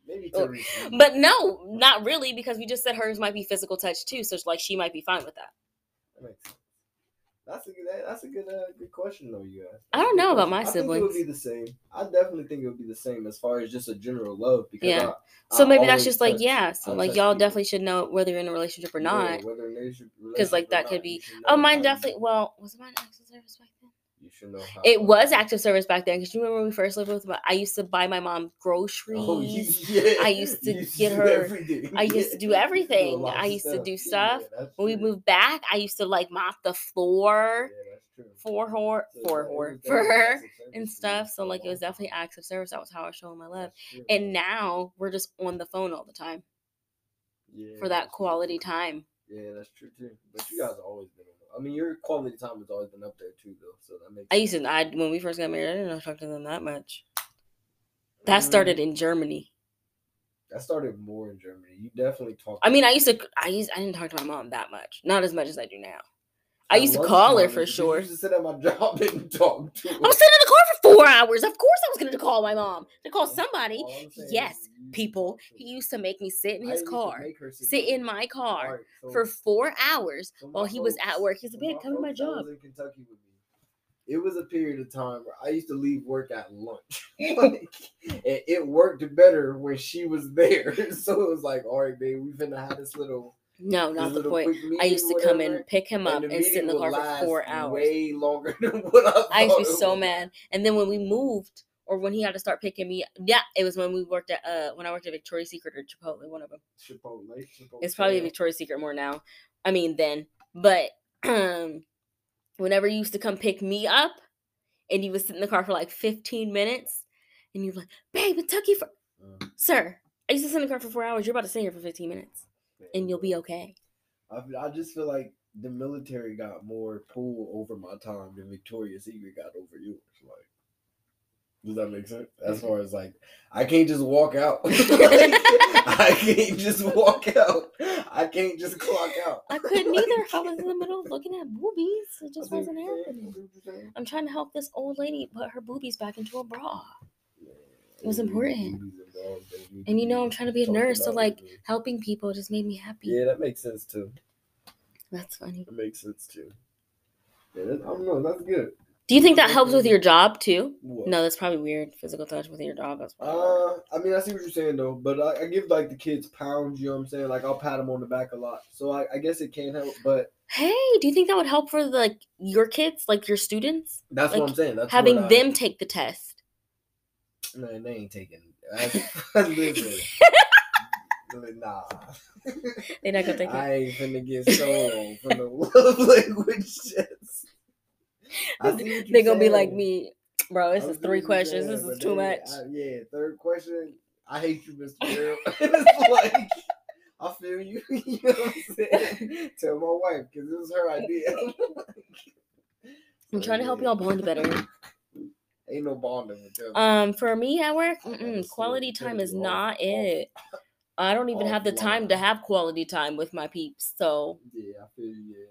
Maybe Oh, Teresa. But no, not really because we just said hers might be physical touch too. So it's like she might be fine with that. That makes sense. That's a good. That's a good. Uh, good question though. You asked. I don't know about my I think it would be the same. I definitely think it would be the same as far as just a general love. Because Yeah. I, So I maybe that's just like touch- yeah. So I like y'all people. definitely should know whether you're in a relationship or Yeah, not. whether a relationship- Because like that not, could be. Oh, mine definitely. Well, was mine active service back then? You should know how. It was active service back then because you remember when we first lived with. my- I used to buy my mom groceries. Oh, yeah. I used to get her- everything. I used to do everything. I used to do stuff. that's When we moved back, I used to like mop the floor Yeah, for her, for her, for her, acts of service and stuff. So like it was definitely acts of service. That was how I was showing my love. And now we're just on the phone all the time Yeah, for that that's true. quality time. Yeah, that's true too. But you guys have always been. I mean, your quality time has always been up there too, though. So that makes. I used to. I when we first got married, I didn't talk to them that much. That started in Germany. That started more in Germany. You definitely talked. I mean, I used to. I used. I didn't talk to my mom that much. Not as much as I do now. I At used to call her for sure. used to sit at my job and talk to. Her. I was sitting in the car for four hours. Of course, I was going to call my mom to call somebody. All I'm saying is Yes, you used to people. He used to make me sit in his car, sit in my car for four hours while he was at work. He's like, "Babe, my come to my job." was in Kentucky with me. It was a period of time where I used to leave work at lunch. like, and it worked better when she was there. so it was like, all right, babe, we finna have this little. No, not the point. I used to come and pick him up the and, sit in the car for four hours. Way longer than what I. I used to be so mad. And then when we moved, or when he had to start picking me, yeah, it was when we worked at uh when I worked at Victoria's Secret or Chipotle, one of them. Chipotle, Chipotle. It's probably Victoria's Secret more now. I mean then, but um, whenever you used to come pick me up, and you would sit in the car for like fifteen minutes, and you're like, "Babe, it took you for Uh, sir." I used to sit in the car for four hours. You're about to sit here for fifteen minutes, and you'll be okay. I, I just feel like the military got more pull over my time than Victoria's Secret got over yours. Like, does that make sense? As mm-hmm. far as like, I can't just walk out. I can't just walk out. I can't just clock out. I couldn't either I was in the middle of looking at boobies. It just wasn't you're saying, I happening. see what you're saying. I'm trying to help this old lady put her boobies back into a bra. It was important. And you know, I'm trying to be a nurse, so like helping people just made me happy. yeah, that makes sense too. That's funny. That makes sense too. Yeah, that, I don't know. That's good. Do you think that helps with your job too? What? No, that's probably weird. Physical touch with your dog. That's. Uh, I mean, I see what you're saying though, but I, I give like the kids pounds. You know what I'm saying? Like I'll pat them on the back a lot, so I, I guess it can help. But Hey, do you think that would help for the, like your kids, like your students, that's Like, what I'm saying. That's having I- them take the test? Man, they ain't taking. Listen, nah, They're not gonna take it. I ain't finna get sold from the love language test. I see what They're gonna be like me, bro. This is three questions. saying, This is too then, much. I- yeah, third question. I hate you, Mr. Girl. it's like I feel you. you know what I'm saying? Tell my wife because this is her idea. I'm trying to help y'all bond better. Ain't no bonding with them. Um, for me at work, quality time is not off- it. I don't even have the time to have quality time with my peeps, so yeah, I feel. Yeah.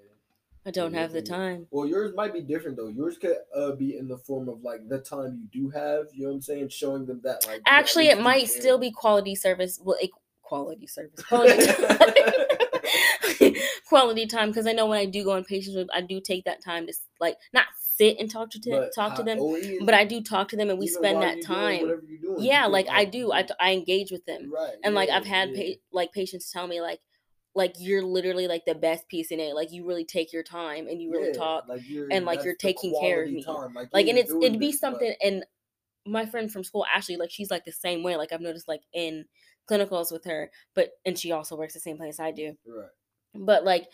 I don't Yeah, have the time. Well, yours might be different though. Yours could uh, be in the form of like the time you do have. You know what I'm saying? Showing them that like. Actually, it might still be quality service. Well, a quality service, quality time. quality time, because I know when I do go on patients with, I do take that time to like not sit and talk to t- talk to them, even- but I do talk to them and we spend that time. doing, Yeah, like I do. I, I engage with them. Right. and like I've had yeah. pa- like patients tell me like like you're literally like the best piece in it. Like you really take your time and you really Yeah, talk. like you're, and, like, you're taking care of me. Time. Like, Like and it's it'd be something and my friend from school Ashley like she's like the same way. Like I've noticed like in clinicals with her, but and she also works the same place I do. Right. But like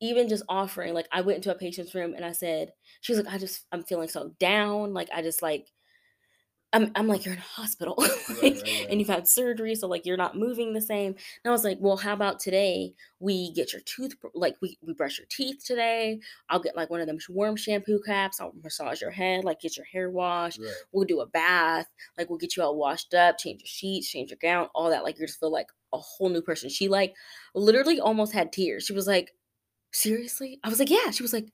even just offering like I went into a patient's room and I said she was like I just I'm feeling so down. Like I just like I'm, I'm like, you're in a hospital. Like, right, right. and you've had surgery, so like you're not moving the same. And I was like, well, how about today we get your tooth, like we, we brush your teeth today. I'll get like one of them warm shampoo caps. I'll massage your head, like get your hair washed. Right. We'll do a bath. Like we'll get you all washed up, change your sheets, change your gown, all that. Like you just feel like a whole new person. She like literally almost had tears. She was like, seriously? I was like, yeah. She was like,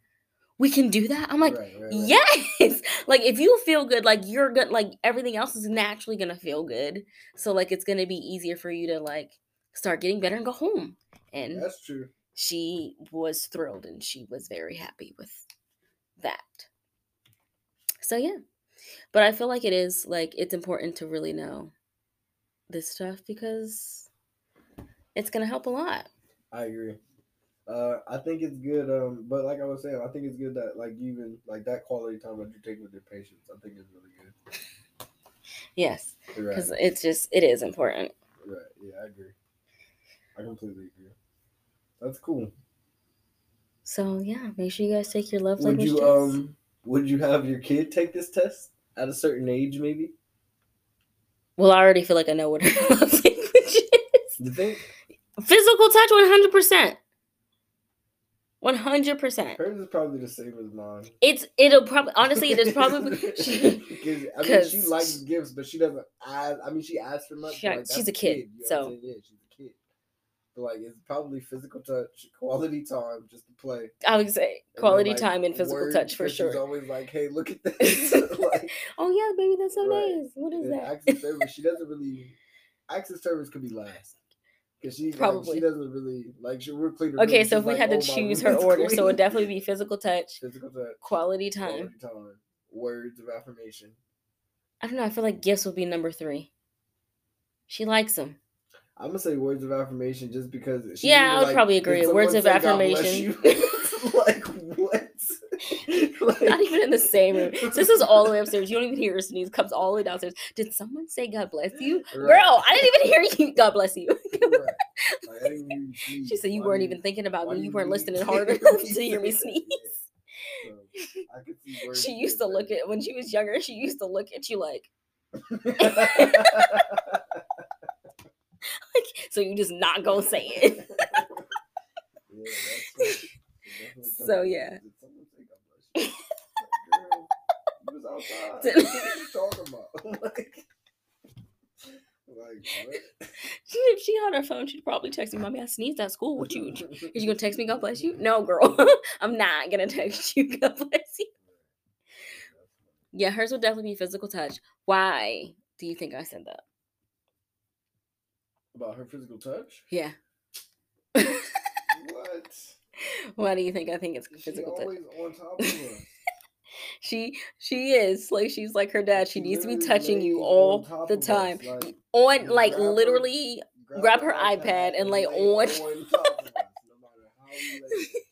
we can do that. I'm like, right, right, right. yes. like if you feel good, like you're good, like everything else is naturally gonna feel good. So like it's gonna be easier for you to like start getting better and go home. And That's true. she was thrilled and she was very happy with that. So yeah. But I feel like it is like it's important to really know this stuff because it's gonna help a lot. I agree. Uh, I think it's good. Um, but like I was saying, I think it's good that like even like that quality time that you take with your patients. I think is really good. Yes. You're right. Because it's just it is important. Right. Yeah, I agree. I completely agree. That's cool. So yeah, make sure you guys take your love Would language you test. um would you have your kid take this test at a certain age maybe? Well, I already feel like I know what her love language is. You think Physical touch, one hundred percent. One hundred percent. hers is probably the same as mine? It's it'll probably honestly it is probably she, because I mean she likes gifts, but she doesn't ask. I mean she asks for much. She- like, she's a kid, know so- yeah, she's a kid. But like it's probably physical touch, quality time, just to play. I would say And then, quality like, time and physical words, touch for 'cause She's sure. always like, "Hey, look at this." like, Oh yeah, baby, that's so Right. nice. What is and that? of service. She doesn't really. Access service could be last. Cause she like, Probably. she doesn't really like she we're cleaning. Okay, rooms, so she's if we like, had to "Oh, choose her order, so it would definitely be physical touch, physical touch, quality time. quality time, words of affirmation. I don't know. I feel like gifts would be number three. She likes them. I'm gonna say words of affirmation just because. Yeah, I would like, probably agree. Words of say, "God bless affirmation." you?" like what? Like- in the same room. So this is all the way upstairs. You don't even hear her sneeze. Comes all the way downstairs. Did someone say God bless you, Right. girl? I didn't even hear you. God bless you. Right. Like, I didn't hear you. She said you Why weren't do even thinking about me. do You weren't listening hard enough to hear me sneeze. So, I could see She used to look at when she was younger. She used to look at you like, like so you just not gonna say it. Yeah, that's it. It So, yeah. Did someone say God bless you? Like, girl, you was Oh, outside. What are you talking about? like, like what? She, if she had her phone, she'd probably text me, "Mommy, I sneezed at school. What you? Is you gonna text me? God bless you? No, girl, I'm not gonna text you. God bless you. Yeah, hers would definitely be physical touch. Why do you think I said that? About her physical touch? Yeah. What? Why do you think I think it's She physical touch? She she is like she's like her dad. She She needs to be touching you all the of us, time. like, on like grab her- literally Grab her iPad and lay on- top of us, no matter how we lay it.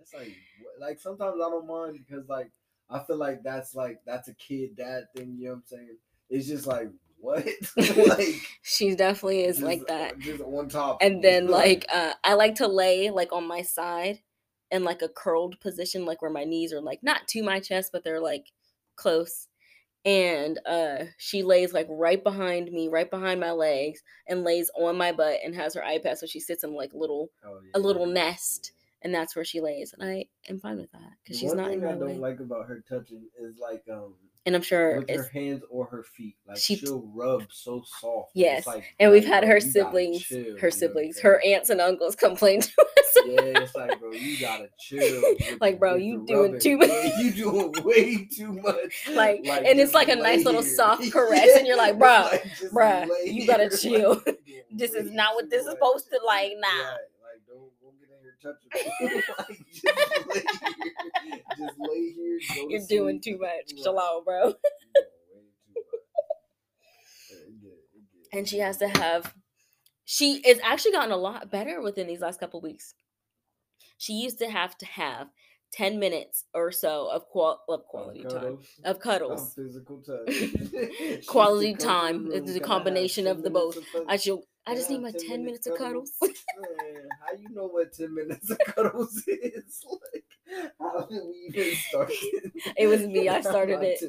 It's like, like sometimes I don't mind because like I feel like that's like that's a kid dad thing. You know what I'm saying? It's just like what, like she definitely is just- like that. Just on top. And then like uh I like to lay like on my side in like a curled position, like where my knees are like not to my chest, but they're like close. And uh she lays like right behind me, right behind my legs, and lays on my butt and has her iPad. So she sits in like little Oh, a little nest. and that's where she lays. And I am fine with that because she's not in my I way. don't like about her touching is like um and I'm sure with it's her hands or her feet. Like She- she, will rub so soft. Yes, it's like, and we've like, had her you siblings, chill, you know what her siblings, her aunts and uncles complain to us. Yeah, it's like, bro, you gotta chill. Like, bro, you doing rubbing. too much. You doing way too much. Like, and it's like a lay nice little soft caress, and you're like, bro, Like, just you gotta chill. Like, this is not what this is supposed to like. Nah, Right, like don't don't get in here touching me. like just lay here. Just lay here. Go you're doing sleep. too much. Right. Chill bro. You're doing way too much. Yeah, it get- it get- And she has to have. She is actually gotten a lot better within these last couple weeks. She used to have to have ten minutes or so of qual of quality time cuddles, of of cuddles. physical touch. To Quality to time. It's a "Can I have combination of the both. of I should. I just need my 10 ten minutes of cuddles. Man, how you know what ten minutes of cuddles is? Like, How did we even start? It It was me, I started it.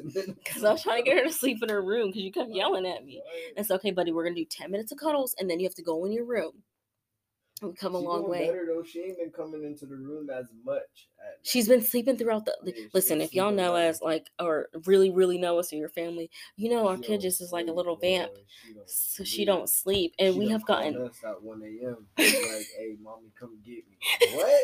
Because I was trying to get her to sleep in her room because you kept yelling at me. It's okay, buddy. We're gonna do ten minutes of cuddles, and then you have to go in your room. We come a She long way. Better though. She ain't been coming into the room as much. She's been sleeping throughout the. Yeah, listen, if y'all know us, like, or really, really know us or your family, you know our She kid just is like a little vamp, She so she don't sleep, and we have gotten. us at 1 a.m. Like, hey, mommy, come get me. What?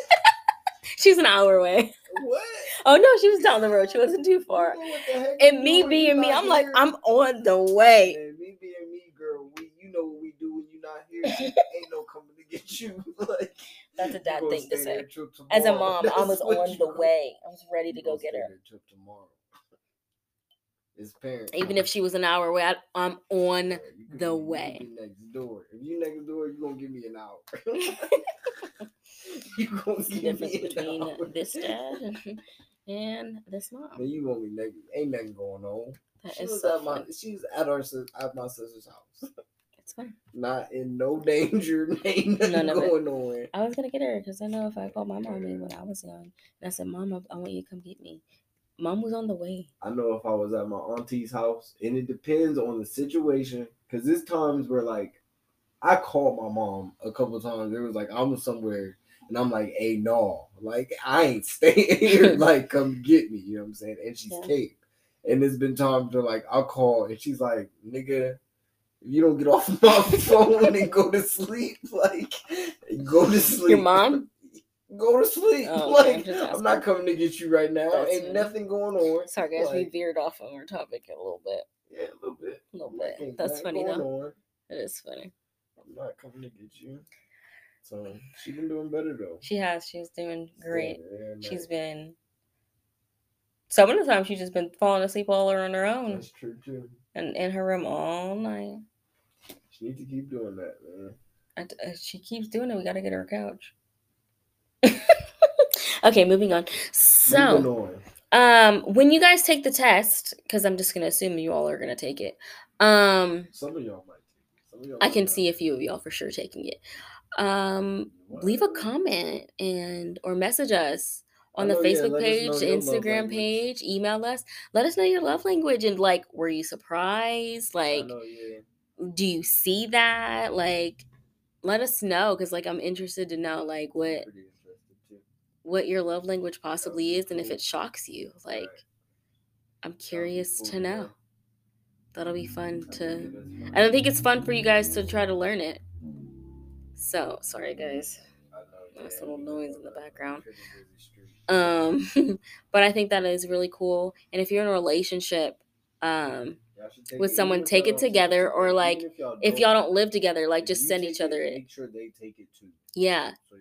She's an hour away. What? Oh no, she was down the road. She wasn't too far. You know what the heck And me being me, I'm like. I'm on the way. Man, me being me, girl. We, you know what we do when you're not here. Ain't no coming you. like That's a dad thing to say. As a mom, I was on the way. I was ready to go get her. till tomorrow. It's parent. Even if she was an hour away, I, I'm on. Yeah, the way. next door. If you next door, you gonna give me an hour. you gonna What's the give difference me between hour. this dad and this Man, mom? you gonna be next. Ain't nothing going on. That She is was so at my. fun. She was at our at my sister's house. It's fine. Not in no danger. Ain't nothing None of it. going on. I was gonna get her because I know if I called my mommy when I was young and I said, "Mom, I, want you to come get me," mom was on the way. I know if I was at my auntie's house, and it depends on the situation. Cause there's times where like I called my mom a couple times. It was like I'm somewhere, and I'm like, "Hey, no, like I ain't staying here. like, come get me." You know what I'm saying? And she's Yeah. Cape. And there's been times where like I'll call, and she's like, "Nigga." If you don't get off my phone and go to sleep, like go to sleep. Your mom? go to sleep. Oh, okay, I'm like I'm not coming to get you right now. That's Ain't nothing going on. Sorry, guys, we veered off of our topic a little bit. yeah, a little bit. A little bit. ain't That's funny though. on. It is funny. I'm not coming to get you. So she's been doing better though. She has. She's doing great. Yeah, She's been. Some of the time, she's just been falling asleep all on her own That's true too. and in her room all night. She needs to keep doing that, man. I d- uh, she keeps doing it. We got to get her a couch. okay, moving on. So, Moving on. um, when you guys take the test, because I'm just gonna assume you all are gonna take it. Um, Some of y'all might take it. Some of y'all I can not. see a few of y'all for sure taking it. Um, leave a comment and or message us on the know, yeah, Facebook let us page, know the your love Instagram page, email us. Let us know your love language and like, were you surprised? Like, know, yeah. Do you see that? Like, let us know because like I'm interested to know like what Pretty interested too. what your love language possibly is and if it shocks you. Like, I'm curious to know. That'll be fun to. think it is fun. And I think it's fun for you guys to try to learn it. So sorry, guys. Nice little noise in the background. Pretty busy street. Um, but I think that is really cool. And if you're in a relationship, um, Y'all should take with someone, take it together, or, like, if y'all if y'all don't live together, like just send each other it. Make sure they take it too. Yeah. So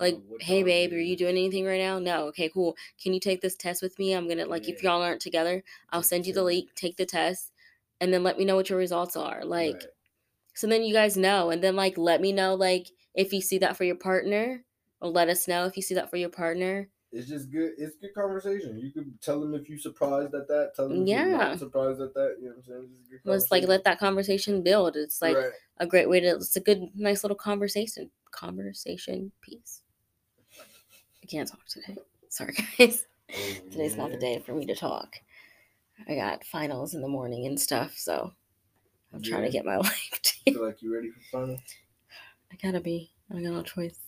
Like, hey babe, are you doing anything right now? No. Okay, cool. Can you take this test with me? I'm gonna like if y'all aren't together, I'll send you the link, take the test, and then let me know what your results are. Like Right. so then you guys know. And then like let me know like if you see that for your partner. Or let us know if you see that for your partner. It's just good. It's good conversation. You could tell them if you surprised at that. Tell them if you're Yeah. not surprised at that. You know what I'm saying? It's just good Let's like let that conversation build. It's like Right. a great way to it's a good nice little conversation conversation piece i can't talk today sorry guys Oh, today's not the day for me to talk i got finals in the morning and stuff so i'm trying to get my life Feel like you ready for final? i gotta be i got no choice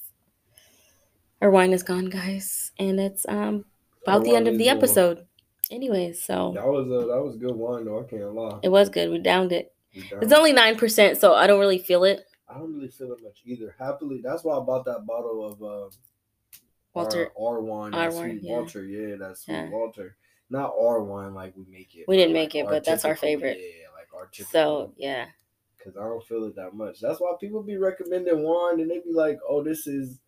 our wine is gone guys and it's um about the end of the episode anyways so That was a that was good wine though. I can't lie. it was good we downed it We it's only 9% so i don't really feel it I don't really feel it much either. Happily, that's why I bought that bottle of uh, walter R, R wine. R wine, Sweet yeah. Walter. Yeah, that's Sweet Yeah. Walter. Not R wine like we make it. We didn't like make it, but that's our favorite. Yeah, like our typical. so yeah because I don't feel it that much. That's why people be recommending wine and they be like, "Oh, this is."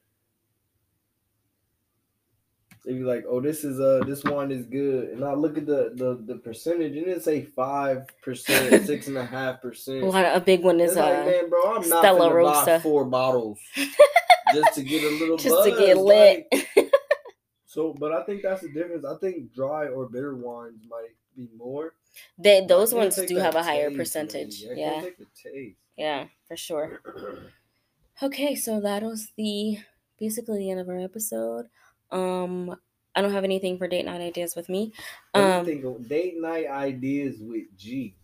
They be like, "Oh, this is uh, this wine is good," and I look at the the, the percentage and it say five percent, six and a half a, percent. a big one is like, uh man, bro, I'm not Stella Rosa. buy four bottles just to get a little just to get lit like- so, but I think that's the difference. I think dry or bitter wines might be more. They those ones do have a higher taste, man. percentage. Yeah, Yeah, can't take the taste. yeah, for sure. Okay, so that was the basically the end of our episode. Um, I don't have anything for date night ideas with me. Do Um, think of date night ideas with G?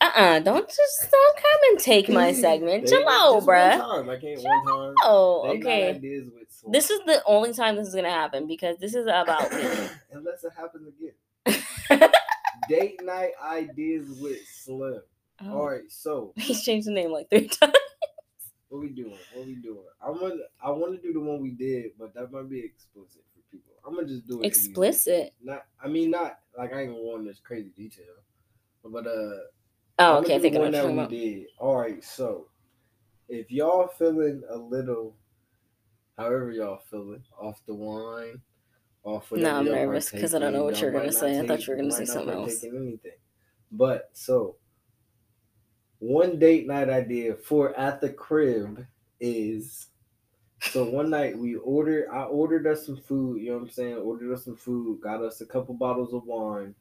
uh, uh don't just don't come and take my segment. Chill out, bruh. I can't one time. Oh, okay. ideas with This is the only time this is gonna happen because this is about me. Unless it happens again. Date night ideas with Slim. All Oh, right, so he's changed the name like three times. what we doing? What we doing? I want I want to do the one we did, but that might be explicit. I'm gonna just do it. Explicit. Not. I mean, not like I ain't gonna go into this crazy detail, but uh. Oh, okay. I think one that we about. did. All right, so if y'all feeling a little, however y'all feeling, off the wine, off whatever I'm nervous 'cause I don't know what you're gonna say. I thought you were gonna say something else. Anything, but so one date night idea for at the crib is. So one night we ordered, I ordered us some food. You know what I'm saying? Ordered us some food. Got us a couple bottles of wine.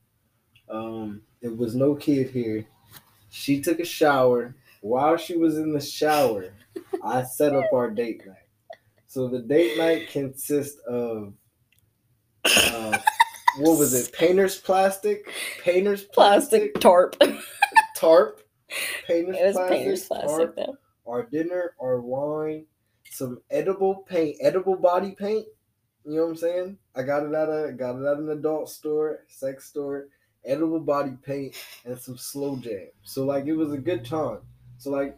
Um, it was no kid here. She took a shower. While she was in the shower, I set up our date night. So the date night consists of uh, what was it? Painter's plastic, painter's Plastic tarp. it tarp, painter's was plastic, painter's plastic tarp, though. our dinner, our wine, some edible paint, edible body paint. You know what I'm saying? I got it at a got it at an adult store, sex store, edible body paint, and some slow jam. So like it was a good time. So like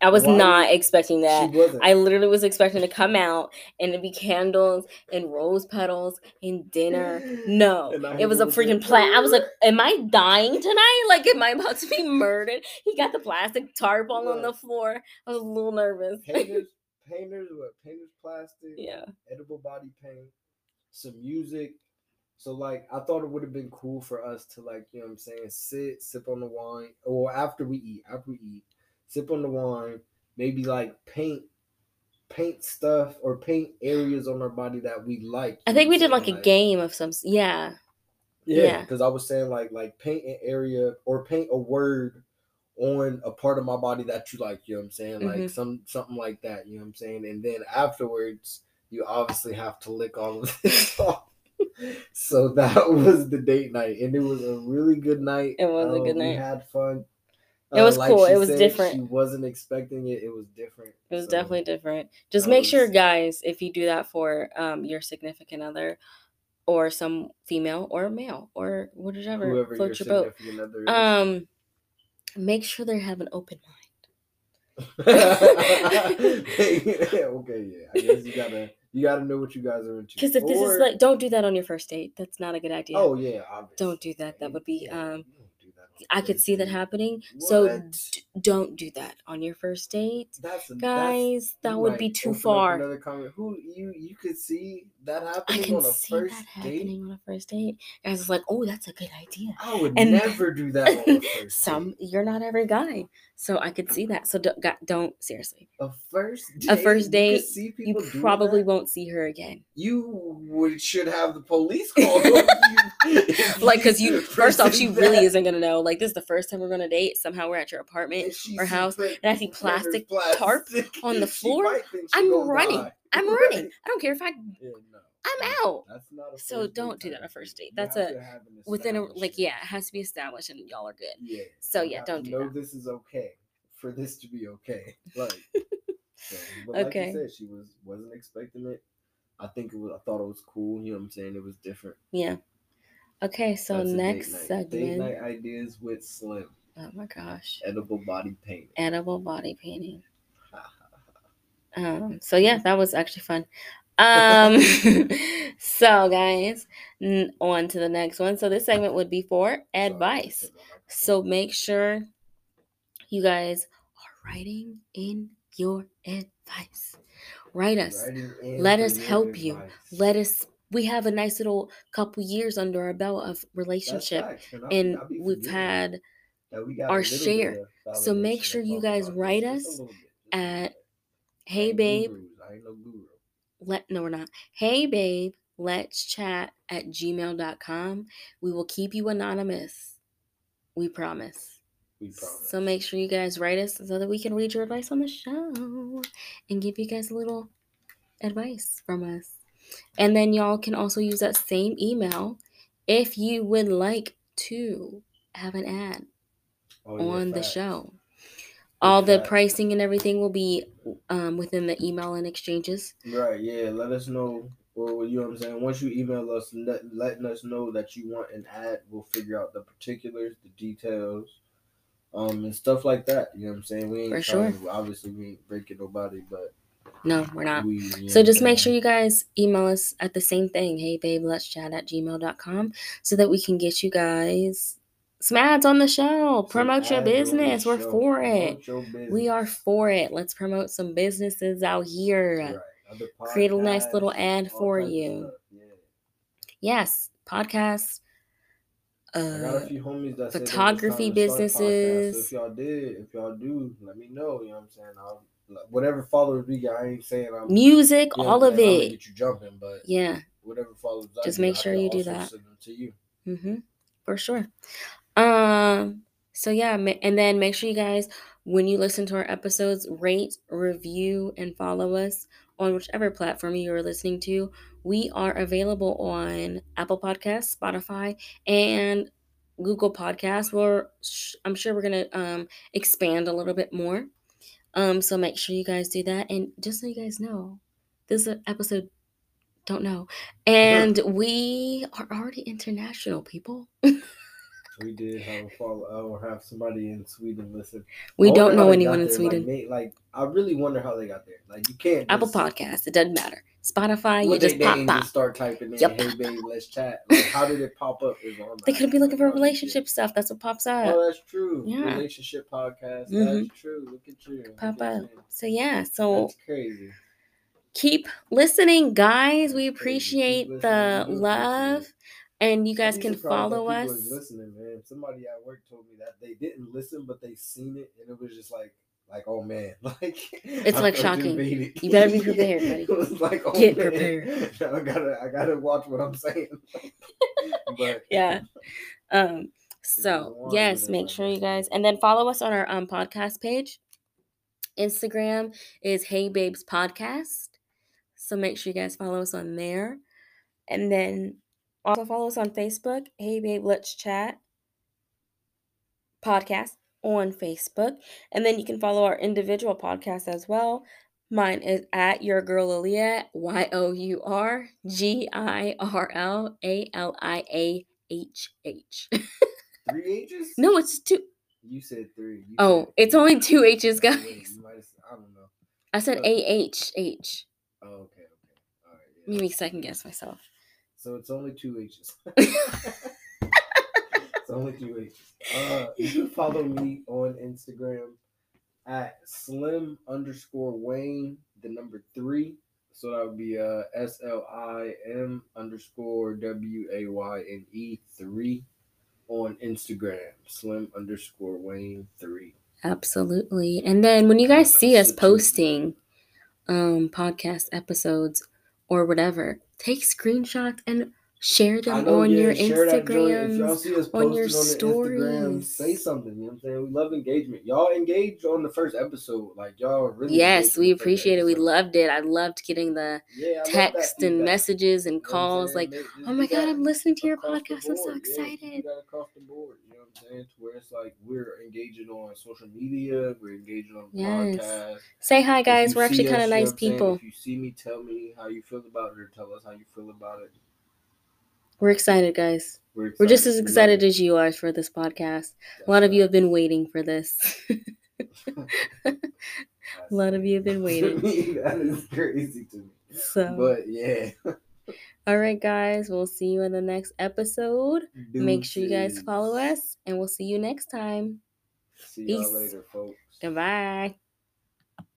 I was not expecting that. she wasn't. I literally was expecting to come out and to be candles and rose petals and dinner. No, And it was a freaking like, plan. I was like, "Am I dying tonight? Like, am I about to be murdered?" He got the plastic tarp all on the floor. I was a little nervous. Painters, what painters plastic, yeah, edible body paint, some music. So like I thought it would have been cool for us to like, you know what I'm saying, sit, sip on the wine, or after we eat, after we eat, sip on the wine, maybe like paint paint stuff or paint areas on our body that we like. I think we did I'm like a game of some. s- Yeah, Yeah, Yeah. because I was saying like like paint an area or paint a word on a part of my body that you like, you know what I'm saying? Like Mhm. some something like that, you know what I'm saying? And then afterwards you obviously have to lick all of this off. So that was the date night, and it was a really good night. It was a good night. We had fun. It was cool. It was different. She wasn't expecting it. It was different. it was So, definitely different. Just make sure, guys, if you do that for um your significant other, or some female or male or whatever whoever your your boat. other is. Um, make sure they have an open mind. okay, yeah. I guess you gotta you gotta know what you guys are into. Because if this is like, don't do that on your first date. That's not a good idea. oh yeah, obviously. Don't do that. That would be, um, I could see that date. happening. So d- don't do that on your first date, that's that's- guys. That you would be too far. Another comment. Who you you could see that I happening can on a see first that date. happening on a first date. Guys, it's like, oh, that's a good idea. I would And- never do that on a first Some date. you're not every guy, so I could see that. So don't, got- don't seriously. A first date, A first you date, You doing probably that? won't see her again. You would should have the police you. if Like, cause you first off, she really isn't gonna know. Like, this is the first time we're gonna date. Somehow we're at your apartment. Or house, and I see printers plastic tarp on the floor, might think she I'm running. die. I'm running. I don't care if I. Yeah, no. I'm out. That's not a So don't do that on a first date. That's a- to have an Within a like, yeah, it has to be established, and y'all are good. Yeah. So, yeah, don't do know that. this is okay for this to be okay. Like, so, but like Okay. you said, she was wasn't expecting it. I think it was. I thought it was cool. You know what I'm saying? It was different. Yeah. Okay, so That's date next night. segment. Date night ideas with Slim. Oh my gosh, Edible body paint. edible body painting. Um, so yeah, that was actually fun. Um, so guys, on to the next one. So this segment would be for advice. So make sure you guys are writing in your advice. Write us. Let us help you. Let us. We have a nice little couple years under our belt of relationship, and I- and I we've had we our share. So make sure you guys write us a little bit, just a little at Hey babe, no. Let no we're not. Hey babe let's chat at gmail.com we will keep you anonymous. We promise. We promise. so make sure you guys write us so that we can read your advice on the show and give you guys a little advice from us. And then y'all can also use that same email if you would like to have an ad Oh, yeah, on the show. All the pricing and everything will be um, within the email and exchanges. Right, yeah. Let us know. Or you know what I'm saying. Once you email us, let, letting us know that you want an ad, we'll figure out the particulars, the details, um, and stuff like that. You know what I'm saying. We ain't For trying to- obviously we ain't breaking nobody, but No, we're not. we. you know So just make sure you guys email us at the same thing. Hey babe, let's chat at gmail.com so that we can get you guys ads on the show. Promote your ads on the business. We're show. for it. Promote your business. We are for it. Let's promote some businesses out here. Right. Other Create a nice little ad for you. Yeah. Yes, podcasts. Uh, a few homies that said they was photography trying to start podcasts, So businesses. if y'all did, if y'all do, let me know. You know what I'm saying? I'll, whatever followers we got, I ain't saying I'm music, you know all of it. Get you jumping, but Yeah. whatever followers. Just get, make I sure you do that. To you. Mm-hmm. For sure. Um. So yeah, ma- and then make sure you guys, when you listen to our episodes, rate, review, and follow us on whichever platform you are listening to. We are available on Apple Podcasts, Spotify, and Google Podcasts. We're I'm sure we're gonna um expand a little bit more. Um. So make sure you guys do that, and just so you guys know, this episode. Don't know. And we are already international people. We did have a follow up or have somebody in Sweden listen. We don't know anyone in there. Sweden. Like, like, I really wonder how they got there. Like you can't Apple Podcast. It doesn't matter. Spotify, you What just pop they ain't pop. just start typing in, Yup. "Hey babe, let's chat." Like, how did it pop up? On. They could be looking for relationship stuff. That's what pops up. Oh, that's true. Yeah. Relationship podcast. Mhm. That's true. Look at you. Pop up. So yeah, so That's crazy. keep listening, guys. We That's crazy. Keep appreciate the love. It. And you guys can follow us. is listening, man. Somebody at work told me that they didn't listen, but they seen it, and it was just like, like, oh man, like It's, I like, shocking. invaded. You better be prepared, buddy. it was like, oh, Get man. prepared. I gotta, I gotta watch what I'm saying. but Yeah. Um, so yes, make sure you guys and then follow us on our um podcast page. Instagram is Hey Babes Podcast. So make sure you guys follow us on there. And then also follow us on Facebook. Hey Babe, let's chat podcast on Facebook. And then you can follow our individual podcasts as well. Mine is at your girl Aaliyah, Y O U R G I R L A L I A H H. three H's? No, it's two. you said three. You Oh, said it's three. only two H's, guys. I don't know. I said A H H. Oh, okay, okay, all right. Yeah. Made me second guess myself. So it's only two H's. it's only two H's. Uh, you can follow me on Instagram at slim underscore Wayne, the number three. So that would be uh S L I M underscore W A Y N E three on Instagram. Slim underscore Wayne three. Absolutely. And then when you guys see us posting um podcast episodes or whatever, take screenshots and share them know, on yeah, your share that joint. If y'all Instagrams. on your on Instagram, stories. say something. You know what I'm saying? We love engagement. Y'all engaged on the first episode. Like y'all really. Yes, we appreciate it. We loved it. I loved getting the Yeah, I love that text and messages and You know calls like, oh my God, I'm listening to your podcast. I'm so board. Yeah, excited. do that across the board. You know what I'm saying? To where it's like we're engaging on social media, we're engaging on Yes. podcasts. Say hi, guys. We're actually kind of nice people. If you see me, tell me how you feel about it, or tell us how you feel about it. We're excited, guys. We're, We're just as excited as you are for this podcast. That's A lot of you have been waiting for this. A lot of you have been waiting. that is crazy to me. So, But yeah. all right, guys, we'll see you in the next episode. Make sure you guys follow us, and we'll see you next time. See y'all later, folks. Goodbye.